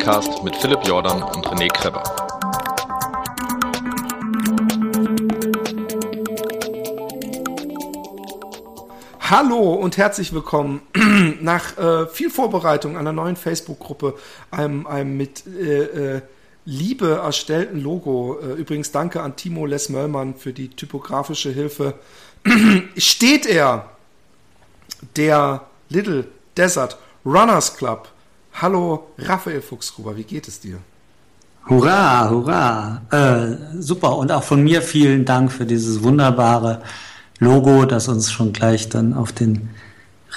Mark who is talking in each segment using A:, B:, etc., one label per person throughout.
A: Joggingcast mit Philipp Jordan und René Kreber.
B: Hallo und herzlich willkommen nach äh, viel Vorbereitung einer neuen Facebook-Gruppe, einem, einem mit äh, äh, Liebe erstellten Logo. Äh, übrigens danke an Timo Les Möllmann für die typografische Hilfe. Steht er, der Little Desert Runners Club. Hallo Raphael Fuchsgruber, wie geht es dir?
C: Hurra, hurra. Äh, super und auch von mir vielen Dank für dieses wunderbare Logo, das uns schon gleich dann auf den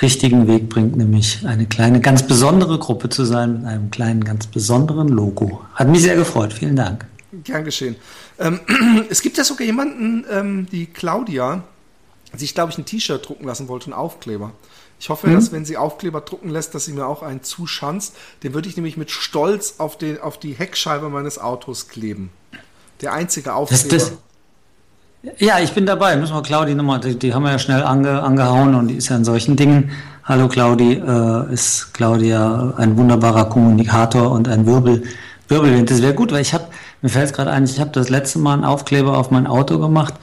C: richtigen Weg bringt, nämlich eine kleine, ganz besondere Gruppe zu sein mit einem kleinen, ganz besonderen Logo. Hat mich sehr gefreut. Vielen Dank.
B: Gern geschehen. Ähm, es gibt ja sogar jemanden, ähm, die Claudia, sich, glaube ich, ein T-Shirt drucken lassen wollte, einen Aufkleber. Ich hoffe, mhm. dass wenn sie Aufkleber drucken lässt, dass sie mir auch einen zuschanzt. Den würde ich nämlich mit Stolz auf, den, auf die Heckscheibe meines Autos kleben. Der einzige Aufkleber. Das, das,
C: ja, ich bin dabei. Müssen wir Claudi nochmal, die, die haben wir ja schnell ange, angehauen und die ist ja in solchen Dingen. Hallo Claudi, äh, ist Claudia ein wunderbarer Kommunikator und ein Wirbel, Wirbelwind. Das wäre gut, weil ich habe, mir fällt es gerade ein, ich habe das letzte Mal einen Aufkleber auf mein Auto gemacht.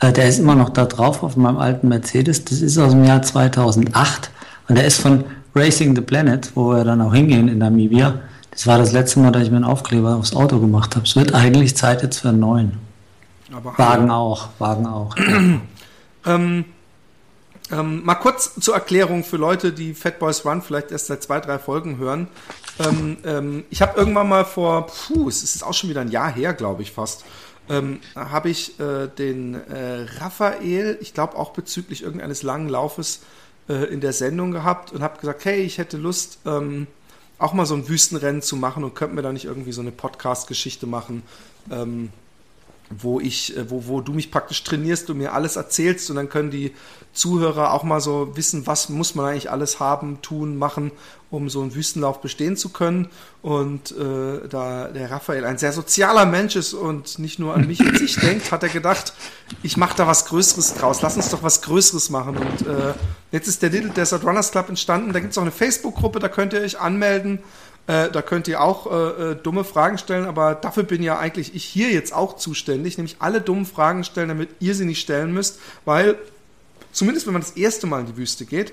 C: Äh, der ist immer noch da drauf auf meinem alten Mercedes. Das ist aus dem Jahr 2008 und der ist von Racing the Planet, wo wir dann auch hingehen in Namibia. Das war das letzte Mal, dass ich mir einen Aufkleber aufs Auto gemacht habe. Es wird eigentlich Zeit jetzt für einen neuen. Aber Wagen auch, Wagen auch.
B: ähm, ähm, mal kurz zur Erklärung für Leute, die Fat Boys Run vielleicht erst seit zwei, drei Folgen hören. Ähm, ähm ich habe irgendwann mal vor, puh, es ist auch schon wieder ein Jahr her, glaube ich fast, ähm, habe ich äh, den äh, Raphael, ich glaube auch bezüglich irgendeines langen Laufes äh, in der Sendung gehabt und habe gesagt, hey, ich hätte Lust, ähm, auch mal so ein Wüstenrennen zu machen und könnten wir da nicht irgendwie so eine Podcast-Geschichte machen. Ähm, wo ich, äh, wo, wo du mich praktisch trainierst und mir alles erzählst und dann können die Zuhörer auch mal so wissen, was muss man eigentlich alles haben, tun, machen, um so einen Wüstenlauf bestehen zu können. Und äh, da der Raphael ein sehr sozialer Mensch ist und nicht nur an mich und sich denkt, hat er gedacht, ich mache da was Größeres draus, lass uns doch was Größeres machen. Und äh, jetzt ist der Little Desert Runners Club entstanden, da gibt es auch eine Facebook-Gruppe, da könnt ihr euch anmelden äh, da könnt ihr auch äh, äh, dumme Fragen stellen, aber dafür bin ja eigentlich ich hier jetzt auch zuständig, nämlich alle dummen Fragen stellen, damit ihr sie nicht stellen müsst, weil zumindest wenn man das erste Mal in die Wüste geht,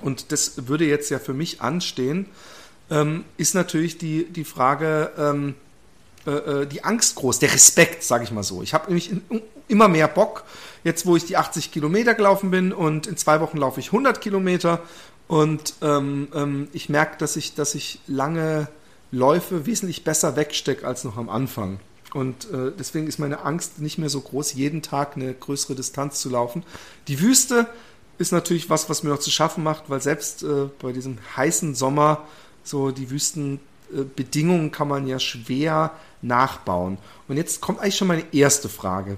B: und das würde jetzt ja für mich anstehen, ähm, ist natürlich die, die Frage, ähm, äh, äh die Angst groß, der Respekt, sage ich mal so. Ich habe nämlich immer mehr Bock, jetzt wo ich die 80 Kilometer gelaufen bin und in zwei Wochen laufe ich 100 Kilometer und ähm, ähm, ich merke, dass ich, dass ich lange Läufe wesentlich besser wegstecke als noch am Anfang. Und äh, deswegen ist meine Angst nicht mehr so groß, jeden Tag eine größere Distanz zu laufen. Die Wüste ist natürlich was, was mir noch zu schaffen macht, weil selbst äh, bei diesem heißen Sommer so die Wüstenbedingungen äh, kann man ja schwer nachbauen. Und jetzt kommt eigentlich schon meine erste Frage.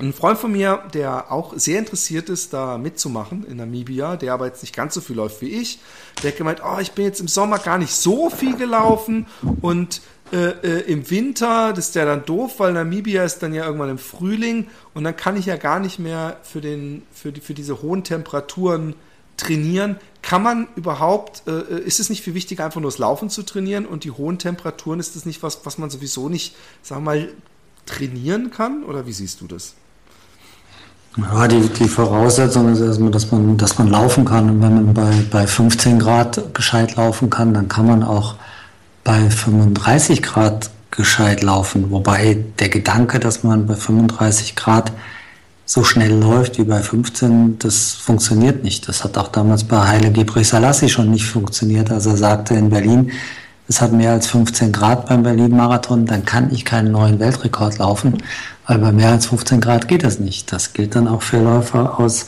B: Ein Freund von mir, der auch sehr interessiert ist, da mitzumachen in Namibia, der aber jetzt nicht ganz so viel läuft wie ich, der hat gemeint, oh, ich bin jetzt im Sommer gar nicht so viel gelaufen und äh, äh, im Winter, das ist ja dann doof, weil Namibia ist dann ja irgendwann im Frühling und dann kann ich ja gar nicht mehr für, den, für, die, für diese hohen Temperaturen trainieren. Kann man überhaupt, äh, äh ist es nicht viel wichtiger, einfach nur das Laufen zu trainieren und die hohen Temperaturen, ist das nicht was, was man sowieso nicht, sagen wir mal, trainieren kann? Oder wie siehst du das?
C: Ja, die, die Voraussetzung ist erstmal, dass man, dass man laufen kann. Und wenn man bei, bei 15 Grad gescheit laufen kann, dann kann man auch bei 35 Grad gescheit laufen. Wobei der Gedanke, dass man bei 35 Grad so schnell läuft wie bei 15, das funktioniert nicht. Das hat auch damals bei Haile Gebrey Selassie schon nicht funktioniert, als er sagte in Berlin, es hat mehr als 15 Grad beim Berlin-Marathon, dann kann ich keinen neuen Weltrekord laufen, weil bei mehr als 15 Grad geht das nicht. Das gilt dann auch für Läufer aus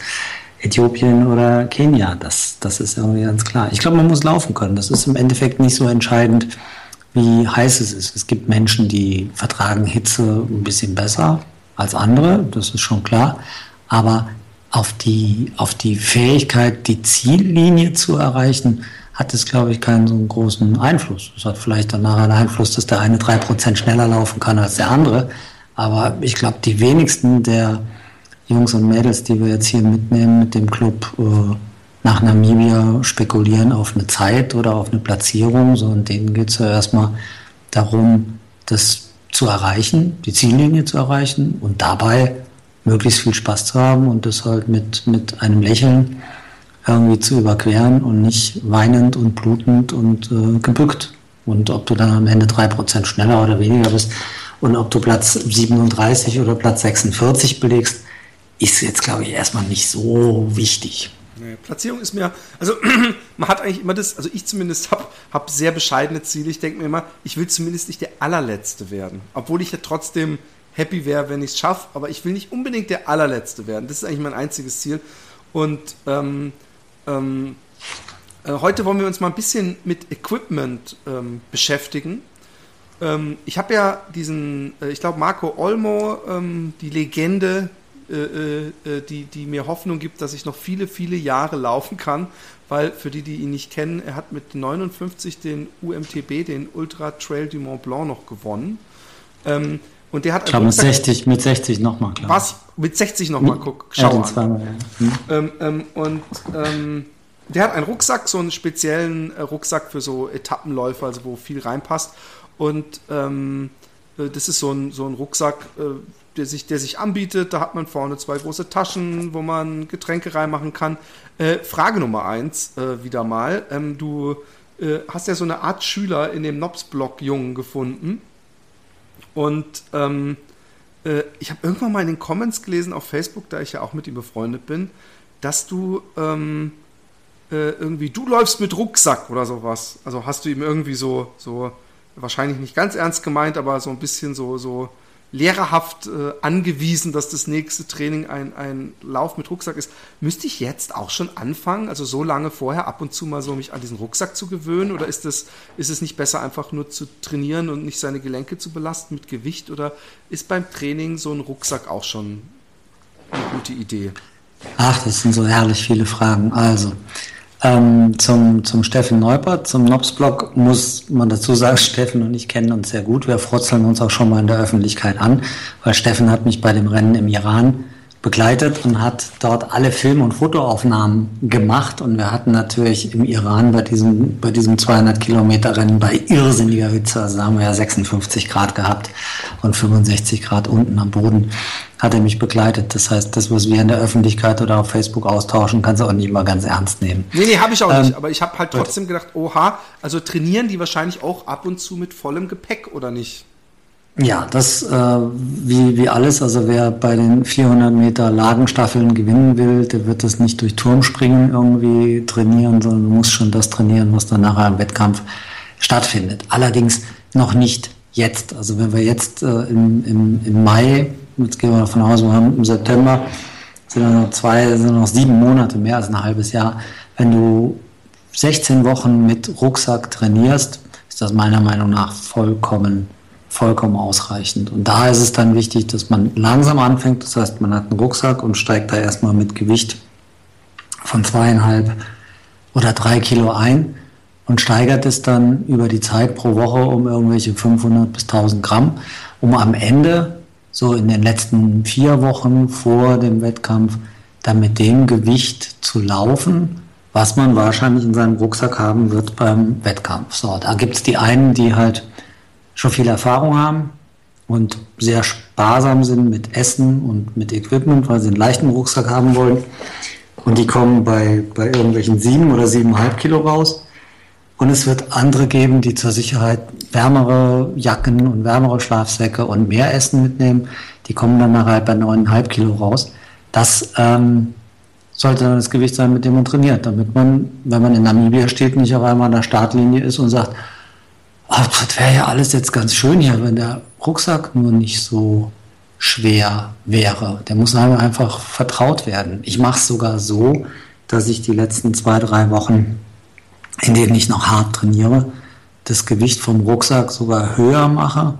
C: Äthiopien oder Kenia. Das, das ist irgendwie ganz klar. Ich glaube, man muss laufen können. Das ist im Endeffekt nicht so entscheidend, wie heiß es ist. Es gibt Menschen, die vertragen Hitze ein bisschen besser als andere, das ist schon klar. Aber auf die, auf die Fähigkeit, die Ziellinie zu erreichen, hat es, glaube ich, keinen so großen Einfluss. Es hat vielleicht danach einen Einfluss, dass der eine drei Prozent schneller laufen kann als der andere. Aber ich glaube, die wenigsten der Jungs und Mädels, die wir jetzt hier mitnehmen mit dem Club, äh, nach Namibia spekulieren auf eine Zeit oder auf eine Platzierung, sondern denen geht es ja erstmal darum, das zu erreichen, die Ziellinie zu erreichen und dabei möglichst viel Spaß zu haben und das halt mit, mit einem Lächeln irgendwie zu überqueren und nicht weinend und blutend und äh, gebückt. Und ob du dann am Ende drei Prozent schneller oder weniger bist und ob du Platz 37 oder Platz 46 belegst, ist jetzt, glaube ich, erstmal nicht so wichtig.
B: Platzierung ist mir, also man hat eigentlich immer das, also ich zumindest habe hab sehr bescheidene Ziele. Ich denke mir immer, ich will zumindest nicht der allerletzte werden. Obwohl ich ja trotzdem happy wäre, wenn ich es schaffe, aber ich will nicht unbedingt der allerletzte werden. Das ist eigentlich mein einziges Ziel. Und ähm, ähm, äh, heute wollen wir uns mal ein bisschen mit Equipment ähm, beschäftigen. Ähm, ich habe ja diesen, äh, ich glaube Marco Olmo, ähm, die Legende, äh, äh, äh, die, die mir Hoffnung gibt, dass ich noch viele, viele Jahre laufen kann, weil für die, die ihn nicht kennen, er hat mit 59 den UMTB, den Ultra Trail du Mont Blanc noch gewonnen.
C: Ähm, und der hat klar, mit 60, mit 60 nochmal, klar.
B: Was? Mit 60 nochmal, guck, schau ja, an. ja. hm. ähm, ähm, und ähm, der hat einen Rucksack, so einen speziellen äh, Rucksack für so Etappenläufer, also wo viel reinpasst. Und ähm, äh, das ist so ein, so ein Rucksack, äh, der, sich, der sich anbietet. Da hat man vorne zwei große Taschen, wo man Getränke reinmachen kann. Äh, Frage Nummer eins äh, wieder mal. Ähm, du äh, hast ja so eine Art Schüler in dem Nops-Blog-Jungen gefunden und ähm, äh, ich habe irgendwann mal in den Comments gelesen auf Facebook, da ich ja auch mit ihm befreundet bin, dass du ähm, äh, irgendwie, du läufst mit Rucksack oder sowas. Also hast du ihm irgendwie so, so, wahrscheinlich nicht ganz ernst gemeint, aber so ein bisschen so, so lehrerhaft äh, angewiesen, dass das nächste Training ein, ein Lauf mit Rucksack ist. Müsste ich jetzt auch schon anfangen, also so lange vorher ab und zu mal so mich an diesen Rucksack zu gewöhnen? Oder ist, das, ist es nicht besser, einfach nur zu trainieren und nicht seine Gelenke zu belasten mit Gewicht? Oder ist beim Training so ein Rucksack auch schon eine gute Idee?
C: Ach, das sind so herrlich viele Fragen. Also, ähm, zum, zum Steffen Neupert, zum Nops-Blog muss man dazu sagen, Steffen und ich kennen uns sehr gut. Wir frotzeln uns auch schon mal in der Öffentlichkeit an, weil Steffen hat mich bei dem Rennen im Iran begleitet und hat dort alle Film- und Fotoaufnahmen gemacht. Und wir hatten natürlich im Iran bei diesem, bei diesem 200 Kilometer Rennen bei irrsinniger Hitze, also da haben wir ja 56 Grad gehabt und 65 Grad unten am Boden, hat er mich begleitet. Das heißt, das, was wir in der Öffentlichkeit oder auf Facebook austauschen, kannst du auch nicht immer ganz ernst nehmen.
B: Nee, nee, habe ich auch ähm, nicht. Aber ich habe halt trotzdem gedacht, oha, also trainieren die wahrscheinlich auch ab und zu mit vollem Gepäck, oder nicht?
C: Ja, das äh, wie, wie alles. Also wer bei den 400 Meter Lagenstaffeln gewinnen will, der wird das nicht durch Turmspringen irgendwie trainieren, sondern muss schon das trainieren, was dann nachher im Wettkampf stattfindet. Allerdings noch nicht jetzt. Also wenn wir jetzt äh, im, im, im Mai, jetzt gehen wir davon aus, wir haben im September, sind noch zwei, sind noch sieben Monate, mehr als ein halbes Jahr. Wenn du 16 Wochen mit Rucksack trainierst, ist das meiner Meinung nach vollkommen vollkommen ausreichend. Und da ist es dann wichtig, dass man langsam anfängt. Das heißt, man hat einen Rucksack und steigt da erstmal mit Gewicht von zweieinhalb oder drei Kilo ein und steigert es dann über die Zeit pro Woche um irgendwelche 500 bis 1000 Gramm, um am Ende, so in den letzten vier Wochen vor dem Wettkampf, dann mit dem Gewicht zu laufen, was man wahrscheinlich in seinem Rucksack haben wird beim Wettkampf. So, da gibt es die einen, die halt schon viel Erfahrung haben und sehr sparsam sind mit Essen und mit Equipment, weil sie einen leichten Rucksack haben wollen. Und die kommen bei, bei irgendwelchen sieben oder siebeneinhalb Kilo raus. Und es wird andere geben, die zur Sicherheit wärmere Jacken und wärmere Schlafsäcke und mehr Essen mitnehmen. Die kommen dann nachher bei neuneinhalb Kilo raus. Das ähm, sollte dann das Gewicht sein, mit dem man trainiert, damit man, wenn man in Namibia steht, nicht auf einmal an der Startlinie ist und sagt, oh, das wäre ja alles jetzt ganz schön hier, wenn der Rucksack nur nicht so schwer wäre. Der muss einfach vertraut werden. Ich mache es sogar so, dass ich die letzten zwei, drei Wochen, in denen ich noch hart trainiere, das Gewicht vom Rucksack sogar höher mache,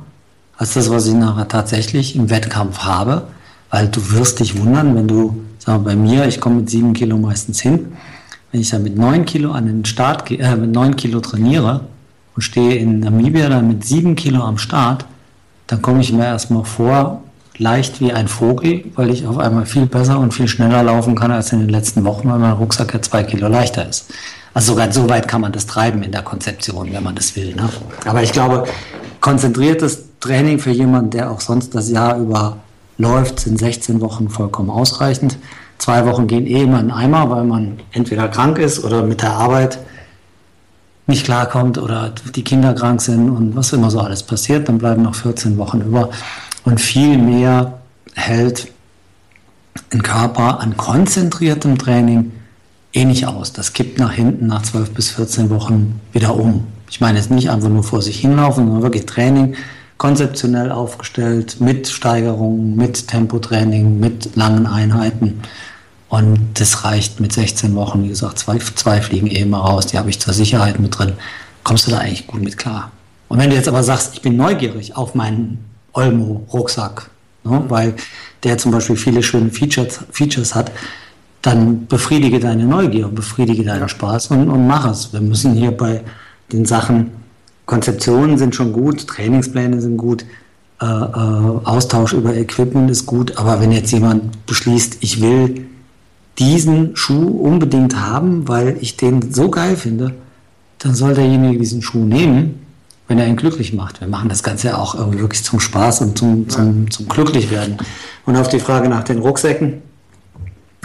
C: als das, was ich nachher tatsächlich im Wettkampf habe. Weil du wirst dich wundern, wenn du, sag mal, bei mir, ich komme mit sieben Kilo meistens hin, wenn ich dann mit neun Kilo an den Start äh, mit neun Kilo trainiere, und stehe in Namibia dann mit sieben Kilo am Start, dann komme ich mir erstmal vor leicht wie ein Vogel, weil ich auf einmal viel besser und viel schneller laufen kann als in den letzten Wochen, weil mein Rucksack ja zwei Kilo leichter ist. Also sogar so weit kann man das treiben in der Konzeption, wenn man das will. Ne? Aber ich glaube, konzentriertes Training für jemanden, der auch sonst das Jahr über läuft, sind 16 Wochen vollkommen ausreichend. Zwei Wochen gehen eh immer in Eimer, weil man entweder krank ist oder mit der Arbeit nicht klarkommt oder die Kinder krank sind und was immer so alles passiert. Dann bleiben noch 14 Wochen über. Und viel mehr hält ein Körper an konzentriertem Training eh nicht aus. Das kippt nach hinten nach 12 bis 14 Wochen wieder um. Ich meine jetzt nicht einfach nur vor sich hinlaufen, sondern wirklich Training konzeptionell aufgestellt, mit Steigerungen, mit Tempotraining, mit langen Einheiten. Und das reicht mit 16 Wochen, wie gesagt, zwei, zwei fliegen eben raus, die habe ich zur Sicherheit mit drin. Kommst du da eigentlich gut mit klar? Und wenn du jetzt aber sagst, ich bin neugierig auf meinen Olmo-Rucksack, ne, weil der zum Beispiel viele schöne Features, Features hat, dann befriedige deine Neugier, befriedige deinen. Spaß und, und mach es. Wir müssen hier bei den Sachen, Konzeptionen sind schon gut, Trainingspläne sind gut, äh, äh, Austausch über Equipment ist gut, aber wenn jetzt jemand beschließt, ich will diesen Schuh unbedingt haben, weil ich den so geil finde, dann soll derjenige diesen Schuh nehmen, wenn er ihn glücklich macht. Wir machen das Ganze ja auch irgendwie wirklich zum Spaß und zum, zum, zum Glücklichwerden. Und auf die Frage nach den Rucksäcken,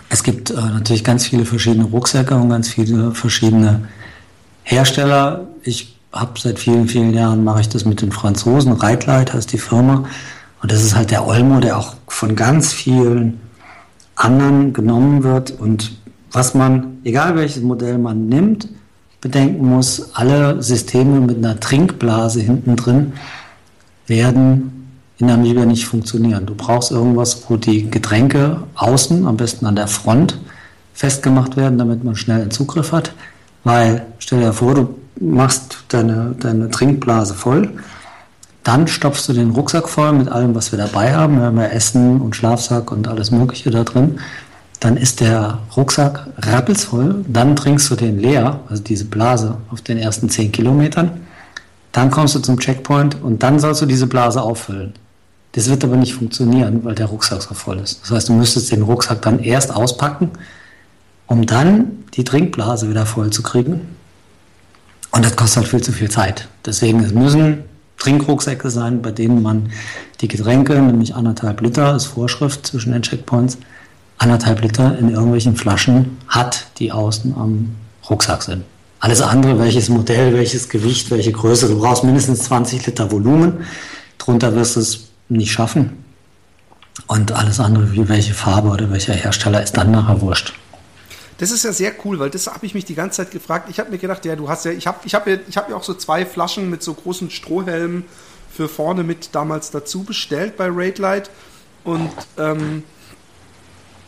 C: es gibt äh, natürlich ganz viele verschiedene Rucksäcke und ganz viele verschiedene Hersteller. Ich habe seit vielen, vielen Jahren mache ich das mit den Franzosen. Reitleit heißt die Firma. Und das ist halt der Olmo, der auch von ganz vielen anderen genommen wird. Und was man, egal welches Modell man nimmt, bedenken muss, alle Systeme mit einer Trinkblase hinten drin werden in Namibia nicht funktionieren. Du brauchst irgendwas, wo die Getränke außen, am besten an der Front, festgemacht werden, damit man schnell einen Zugriff hat. Weil, stell dir vor, du machst deine, deine Trinkblase voll, dann stopfst du den Rucksack voll mit allem, was wir dabei haben. Wir haben ja Essen und Schlafsack und alles Mögliche da drin. Dann ist der Rucksack rappelsvoll. Dann trinkst du den leer, also diese Blase auf den ersten 10 Kilometern. Dann kommst du zum Checkpoint und dann sollst du diese Blase auffüllen. Das wird aber nicht funktionieren, weil der Rucksack so voll ist. Das heißt, du müsstest den Rucksack dann erst auspacken, um dann die Trinkblase wieder voll zu kriegen. Und das kostet halt viel zu viel Zeit. Deswegen es müssen Trinkrucksäcke sein, bei denen man die Getränke, nämlich anderthalb Liter, ist Vorschrift zwischen den Checkpoints, anderthalb Liter in irgendwelchen Flaschen hat, die außen am Rucksack sind. Alles andere, welches Modell, welches Gewicht, welche Größe, du brauchst mindestens 20 Liter Volumen. Drunter wirst du es nicht schaffen. Und alles andere, wie welche Farbe oder welcher Hersteller, ist dann nachher wurscht.
B: Das ist ja sehr cool, weil das habe ich mich die ganze Zeit gefragt. Ich habe mir gedacht, ja, du hast ja, ich habe ich hab ja, hab ja auch so zwei Flaschen mit so großen Strohhelmen für vorne mit damals dazu bestellt bei Raidlight. Und ähm,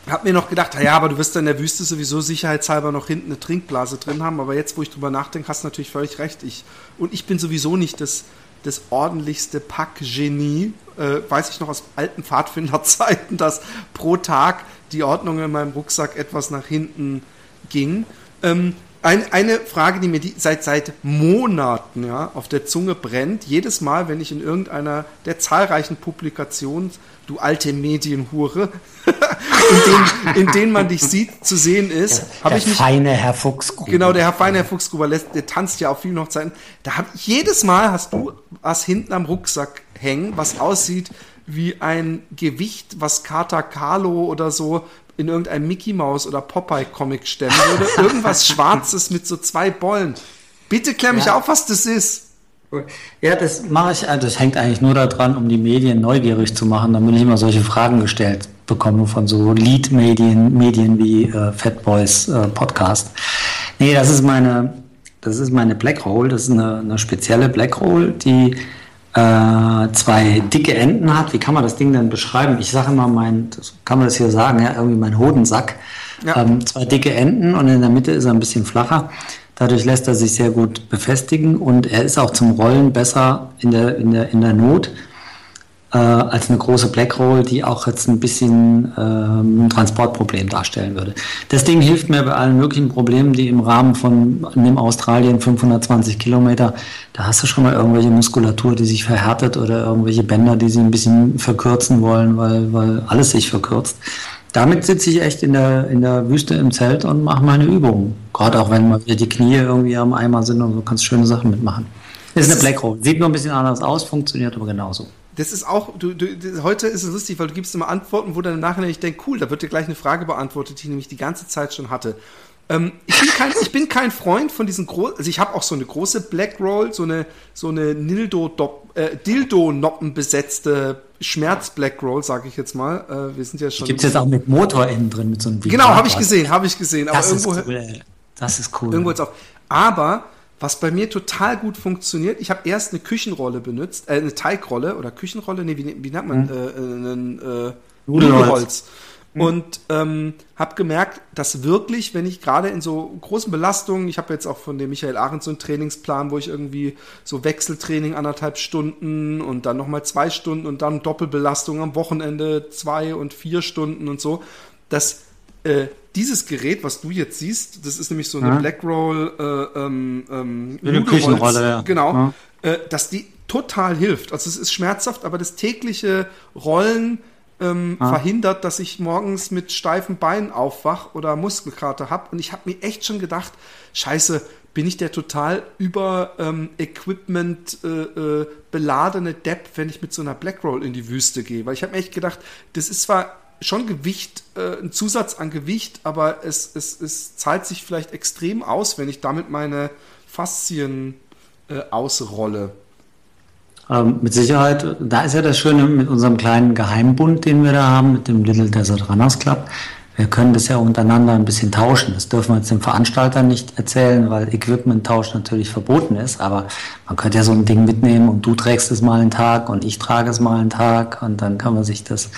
B: habe mir noch gedacht, ja, aber du wirst in der Wüste sowieso sicherheitshalber noch hinten eine Trinkblase drin haben. Aber jetzt, wo ich drüber nachdenke, hast du natürlich völlig recht. Ich, und ich bin sowieso nicht das, das ordentlichste Packgenie. Äh, weiß ich noch aus alten Pfadfinderzeiten, dass pro Tag die Ordnung in meinem Rucksack etwas nach hinten ging. Ähm, ein, eine Frage, die mir die seit, seit Monaten ja, auf der Zunge brennt, jedes Mal, wenn ich in irgendeiner der zahlreichen Publikationen, du alte Medienhure, in, denen, in denen man dich sieht, zu sehen ist,
C: habe ich mich. Der feine Herr Fuchsgruber.
B: Genau, der Herr feine Herr Fuchsgruber, der tanzt ja auf vielen Hochzeiten. Da habe ich jedes Mal hast du was hinten am Rucksack hängen, was aussieht wie ein Gewicht, was Carter Carlo oder so in irgendeinem Mickey Mouse oder Popeye Comic stellen würde. Irgendwas Schwarzes mit so zwei Bollen. Bitte klär mich ja. auf, was das ist.
C: Ja, das mache ich, also das hängt eigentlich nur daran, um die Medien neugierig zu machen, damit ich immer solche Fragen gestellt bekomme von so Lead-Medien, Medien wie äh, Fat Boys äh, Podcast. Nee, das ist meine, das ist meine Black Hole, das ist eine, eine spezielle Black Hole, die äh, zwei dicke Enden hat. Wie kann man das Ding denn beschreiben? Ich sage immer, mein, kann man das hier sagen, ja, irgendwie mein Hodensack. Ja. Ähm, zwei dicke Enden und in der Mitte ist er ein bisschen flacher. Dadurch lässt er sich sehr gut befestigen und er ist auch zum Rollen besser in der, in der, in der Not. Äh, als eine große Blackroll, die auch jetzt ein bisschen ähm, ein Transportproblem darstellen würde. Das Ding hilft mir bei allen möglichen Problemen, die im Rahmen von einem Australien 520 Kilometer, da hast du schon mal irgendwelche Muskulatur, die sich verhärtet oder irgendwelche Bänder, die sie ein bisschen verkürzen wollen, weil, weil alles sich verkürzt. Damit sitze ich echt in der, in der Wüste im Zelt und mache meine Übungen. Gerade auch wenn mal wieder die Knie irgendwie am Eimer sind und so kannst schöne Sachen mitmachen. Ist eine Blackroll. Sieht nur ein bisschen anders aus, funktioniert aber genauso.
B: Das ist auch, du, du, heute ist es lustig, weil du gibst immer Antworten, wo dann im Nachhinein ich denke, cool, da wird dir gleich eine Frage beantwortet, die nämlich die ganze Zeit schon hatte. Ähm, ich, bin kein, ich bin kein Freund von diesen großen, also ich habe auch so eine große Black Roll, so eine, so eine Nildo äh, Dildo-Noppen besetzte Schmerz Black Roll, sage ich jetzt mal. Äh, wir sind ja schon.
C: Gibt es jetzt auch mit Motor innen drin mit so einem
B: Genau, habe ich gesehen, habe ich gesehen.
C: Aber das irgendwo, ist cool. Ey. Das ist cool.
B: Irgendwo jetzt auch. Aber was bei mir total gut funktioniert, ich habe erst eine Küchenrolle benutzt, äh, eine Teigrolle oder Küchenrolle, nee, wie, wie nennt man, mhm. äh, einen, äh, Nudelholz. Mhm. Und ähm, habe gemerkt, dass wirklich, wenn ich gerade in so großen Belastungen, ich habe jetzt auch von dem Michael Arendt so einen Trainingsplan, wo ich irgendwie so Wechseltraining anderthalb Stunden und dann nochmal zwei Stunden und dann Doppelbelastung am Wochenende zwei und vier Stunden und so, dass äh, dieses Gerät, was du jetzt siehst, das ist nämlich so eine ja. Blackroll äh, ähm, ähm,
C: eine Küchenrolle, ja.
B: genau, ja. Äh, dass die total hilft. Also es ist schmerzhaft, aber das tägliche Rollen ähm, ah. verhindert, dass ich morgens mit steifen Beinen aufwach oder Muskelkater habe. Und ich habe mir echt schon gedacht, scheiße, bin ich der total über ähm, Equipment äh, äh, beladene Depp, wenn ich mit so einer Blackroll in die Wüste gehe. Weil ich habe mir echt gedacht, das ist zwar schon Gewicht, äh, ein Zusatz an Gewicht, aber es, es, es zahlt sich vielleicht extrem aus, wenn ich damit meine Faszien äh, ausrolle.
C: Ähm, mit Sicherheit, da ist ja das Schöne mit unserem kleinen Geheimbund, den wir da haben, mit dem Little Desert Runners Club. Wir können das ja untereinander ein bisschen tauschen. Das dürfen wir jetzt dem Veranstalter nicht erzählen, weil Equipment-Tausch natürlich verboten ist. Aber man könnte ja so ein Ding mitnehmen und du trägst es mal einen Tag und ich trage es mal einen Tag und dann kann man sich das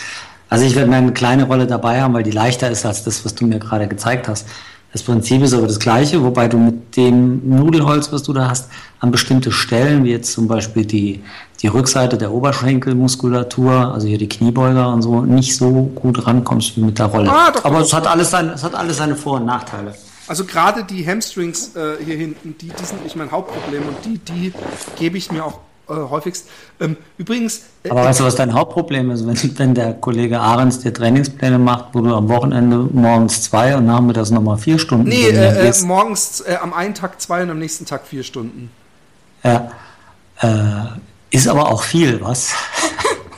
C: also ich werde meine kleine Rolle dabei haben, weil die leichter ist als das, was du mir gerade gezeigt hast. Das Prinzip ist aber das gleiche, wobei du mit dem Nudelholz, was du da hast, an bestimmte Stellen, wie jetzt zum Beispiel die, die Rückseite der Oberschenkelmuskulatur, also hier die Kniebeuger und so, nicht so gut rankommst wie mit der Rolle. Ah, doch, aber es, hat alles seine, es hat alles seine Vor- und Nachteile.
B: Also gerade die Hamstrings äh, hier hinten, die, die sind nicht mein Hauptproblem und die, die gebe ich mir auch häufigst. Ähm, übrigens.
C: Äh, Aber weißt du, was dein Hauptproblem ist? Wenn, wenn der Kollege Ahrens dir Trainingspläne macht, wo du am Wochenende morgens zwei und nachmittags nochmal vier Stunden.
B: Nee, äh, äh, morgens äh, am einen Tag zwei und am nächsten Tag vier Stunden.
C: Ja. Äh, ist aber auch viel, was?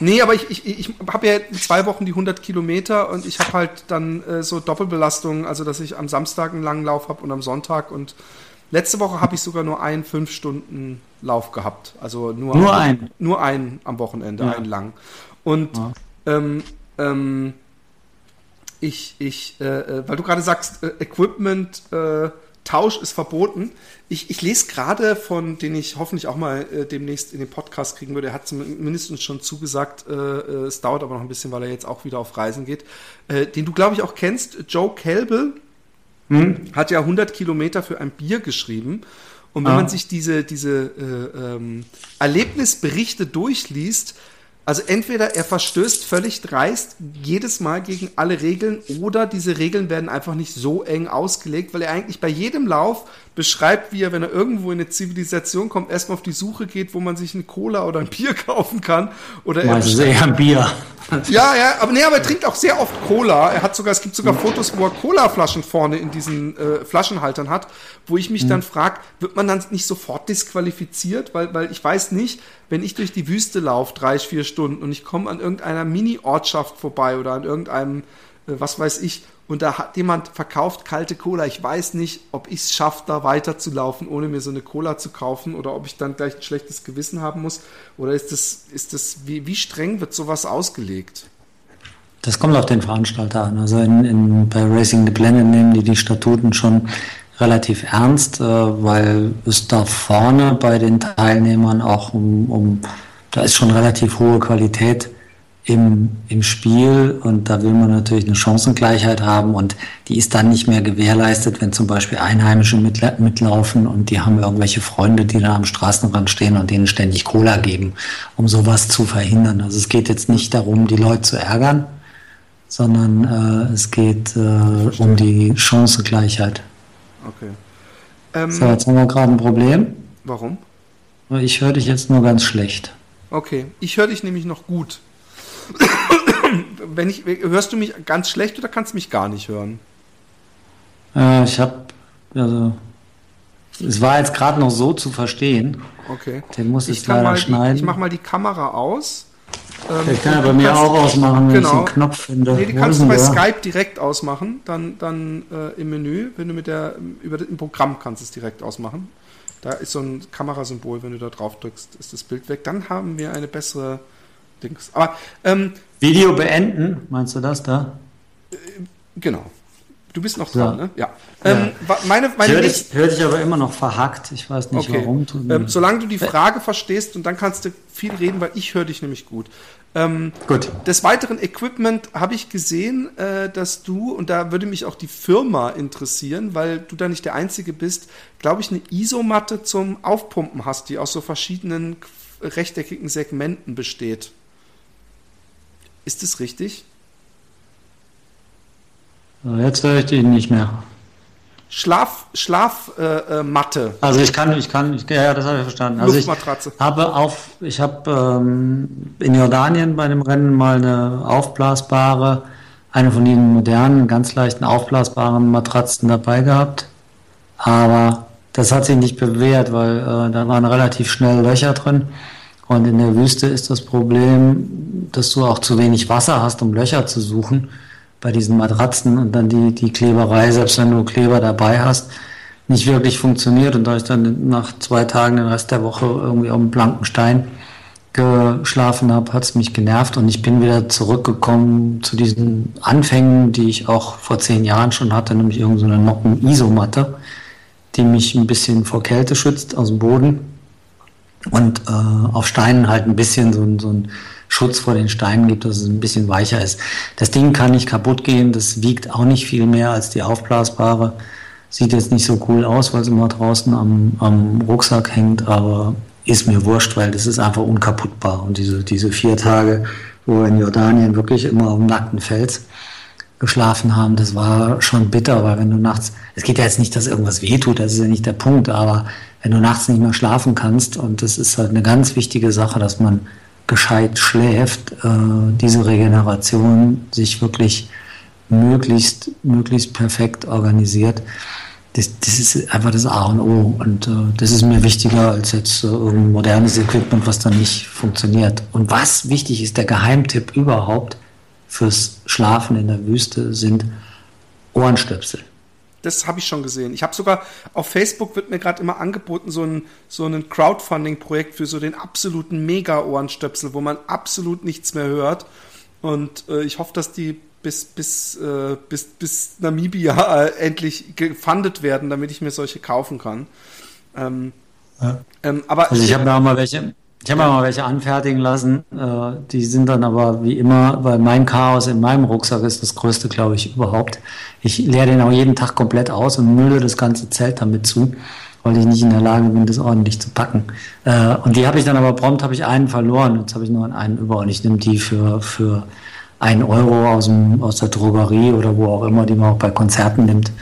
B: Nee, aber ich, ich, ich habe ja in zwei Wochen die 100 Kilometer und ich habe halt dann äh, so Doppelbelastungen, also dass ich am Samstag einen langen Lauf habe und am Sonntag und Letzte Woche habe ich sogar nur einen 5-Stunden-Lauf gehabt. Also nur,
C: nur einen.
B: Nur einen am Wochenende, ja. einen lang. Und ja. ähm, ähm, ich, ich, äh, äh, weil du gerade sagst, äh, Equipment, äh, Tausch ist verboten. Ich, ich lese gerade von, den ich hoffentlich auch mal äh, demnächst in den Podcast kriegen würde. Er hat zumindest schon zugesagt, äh, äh, es dauert aber noch ein bisschen, weil er jetzt auch wieder auf Reisen geht. Äh, den du, glaube ich, auch kennst, Joe Kelbel hm? hat ja 100 Kilometer für ein Bier geschrieben. Und wenn ah. man sich diese, diese äh, ähm, Erlebnisberichte durchliest, also entweder er verstößt völlig dreist jedes Mal gegen alle Regeln oder diese Regeln werden einfach nicht so eng ausgelegt, weil er eigentlich bei jedem Lauf beschreibt, wie er, wenn er irgendwo in eine Zivilisation kommt, erstmal auf die Suche geht, wo man sich eine Cola oder ein Bier kaufen kann. Oder er
C: also eher ein Bier.
B: Ja, ja, aber nee, aber er trinkt auch sehr oft Cola. Er hat sogar, es gibt sogar Fotos, wo er Cola-Flaschen vorne in diesen äh, Flaschenhaltern hat, wo ich mich mhm. dann frage, wird man dann nicht sofort disqualifiziert? Weil, weil ich weiß nicht, wenn ich durch die Wüste laufe, drei, vier Stunden und ich komme an irgendeiner Mini-Ortschaft vorbei oder an irgendeinem, was weiß ich, und da hat jemand verkauft kalte Cola. Ich weiß nicht, ob ich es schaffe, da weiterzulaufen, ohne mir so eine Cola zu kaufen oder ob ich dann gleich ein schlechtes Gewissen haben muss. Oder ist das, ist das wie, wie streng wird sowas ausgelegt?
C: Das kommt auf den Veranstalter an. Also in, in, bei Racing the Planet nehmen die die Statuten schon relativ ernst, äh, weil es da vorne bei den Teilnehmern auch um, um da ist schon relativ hohe Qualität im, im Spiel und da will man natürlich eine Chancengleichheit haben und die ist dann nicht mehr gewährleistet, wenn zum Beispiel Einheimische mitlaufen und die haben irgendwelche Freunde, die da am Straßenrand stehen und denen ständig Cola geben, um sowas zu verhindern. Also es geht jetzt nicht darum, die Leute zu ärgern, sondern äh, es geht äh, um die Chancengleichheit.
B: Okay.
C: Ähm, so, jetzt haben wir gerade ein Problem.
B: Warum?
C: Ich höre dich jetzt nur ganz schlecht.
B: Okay, ich höre dich nämlich noch gut. Wenn ich, hörst du mich ganz schlecht oder kannst du mich gar nicht hören?
C: Äh, ich habe, also, es war jetzt gerade noch so zu verstehen.
B: Okay.
C: Den muss ich, ich leider schneiden.
B: Die, ich mache mal die Kamera aus.
C: Ähm, der kann er bei mir kannst, auch ausmachen, wenn genau. ich den Knopf finde.
B: Nee, die kannst du bei der? Skype direkt ausmachen, dann, dann äh, im Menü, wenn du mit der, über das Programm kannst es direkt ausmachen. Da ist so ein Kamerasymbol, wenn du da drauf drückst, ist das Bild weg. Dann haben wir eine bessere Dings. Aber ähm,
C: Video beenden, meinst du das da?
B: Äh, genau. Du bist noch dran, ja. ne? Ja. Ähm, ja. meine, meine
C: hör, dich, hör dich aber immer noch verhackt. Ich weiß nicht okay. warum.
B: Ähm, solange du die Frage verstehst und dann kannst du viel reden, weil ich höre dich nämlich gut. Ähm, gut. Des weiteren Equipment habe ich gesehen, äh, dass du, und da würde mich auch die Firma interessieren, weil du da nicht der Einzige bist, glaube ich, eine Isomatte zum Aufpumpen hast, die aus so verschiedenen rechteckigen Segmenten besteht. Ist es richtig?
C: Jetzt höre ich dich nicht mehr.
B: Schlaf, Schlafmatte. Äh, äh
C: also ich kann, ich kann, ich, ja, das habe ich verstanden. Also ich habe auf, ich habe ähm, in Jordanien bei dem Rennen mal eine aufblasbare, eine von den modernen, ganz leichten aufblasbaren Matratzen dabei gehabt. Aber das hat sich nicht bewährt, weil äh, da waren relativ schnell Löcher drin. Und in der Wüste ist das Problem, dass du auch zu wenig Wasser hast, um Löcher zu suchen bei diesen Matratzen und dann die, die Kleberei, selbst wenn du Kleber dabei hast, nicht wirklich funktioniert. Und da ich dann nach zwei Tagen den Rest der Woche irgendwie auf dem blanken Stein geschlafen habe, hat es mich genervt und ich bin wieder zurückgekommen zu diesen Anfängen, die ich auch vor zehn Jahren schon hatte, nämlich irgendeine so Nocken-Isomatte, die mich ein bisschen vor Kälte schützt aus dem Boden und äh, auf Steinen halt ein bisschen so, so ein Schutz vor den Steinen gibt, dass es ein bisschen weicher ist. Das Ding kann nicht kaputt gehen, das wiegt auch nicht viel mehr als die aufblasbare. Sieht jetzt nicht so cool aus, weil es immer draußen am, am Rucksack hängt, aber ist mir wurscht, weil das ist einfach unkaputtbar. Und diese, diese vier Tage, wo wir in Jordanien wirklich immer auf dem nackten Fels geschlafen haben, das war schon bitter, weil wenn du nachts, es geht ja jetzt nicht, dass irgendwas wehtut, das ist ja nicht der Punkt, aber wenn du nachts nicht mehr schlafen kannst, und das ist halt eine ganz wichtige Sache, dass man gescheit schläft, äh, diese Regeneration sich wirklich möglichst, möglichst perfekt organisiert. Das, das ist einfach das A und O. Und äh, das ist mir wichtiger als jetzt äh, irgendein modernes Equipment, was dann nicht funktioniert. Und was wichtig ist, der Geheimtipp überhaupt fürs Schlafen in der Wüste sind Ohrenstöpsel
B: das habe ich schon gesehen. Ich habe sogar auf Facebook wird mir gerade immer angeboten, so ein, so ein Crowdfunding-Projekt für so den absoluten Mega-Ohrenstöpsel, wo man absolut nichts mehr hört. Und äh, ich hoffe, dass die bis, bis, äh, bis, bis Namibia äh, endlich gefundet werden, damit ich mir solche kaufen kann. Ähm,
C: ja. ähm, aber also ich habe mir auch mal welche ich habe mir mal welche anfertigen lassen. Äh, die sind dann aber wie immer, weil mein Chaos in meinem Rucksack ist das größte, glaube ich, überhaupt. Ich leere den auch jeden Tag komplett aus und mülle das ganze Zelt damit zu, weil ich nicht in der Lage bin, das ordentlich zu packen. Äh, und die habe ich dann aber prompt, habe ich einen verloren. Jetzt habe ich nur einen über und ich nehme die für, für einen Euro aus, dem, aus der Drogerie oder wo auch immer, die man auch bei Konzerten nimmt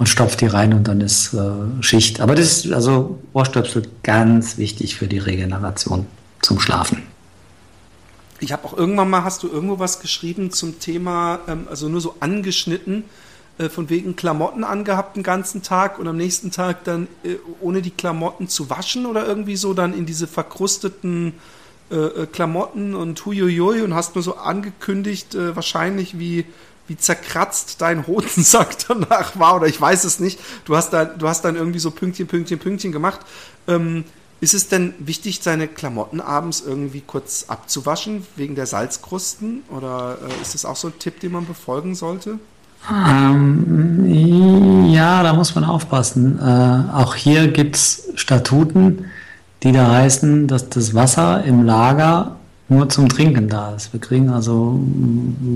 C: und stopft die rein und dann ist äh, Schicht. Aber das ist also Ohrstöpsel ganz wichtig für die Regeneration zum Schlafen.
B: Ich habe auch irgendwann mal, hast du irgendwo was geschrieben zum Thema, ähm, also nur so angeschnitten, äh, von wegen Klamotten angehabt den ganzen Tag und am nächsten Tag dann äh, ohne die Klamotten zu waschen oder irgendwie so dann in diese verkrusteten äh, äh, Klamotten und huiuiui und hast nur so angekündigt, äh, wahrscheinlich wie wie zerkratzt dein Hodensack danach war oder ich weiß es nicht. Du hast dann, du hast dann irgendwie so Pünktchen, Pünktchen, Pünktchen gemacht. Ähm, ist es denn wichtig, seine Klamotten abends irgendwie kurz abzuwaschen wegen der Salzkrusten? Oder äh, ist das auch so ein Tipp, den man befolgen sollte?
C: Ähm, ja, da muss man aufpassen. Äh, auch hier gibt es Statuten, die da heißen, dass das Wasser im Lager nur zum Trinken da ist. Wir kriegen also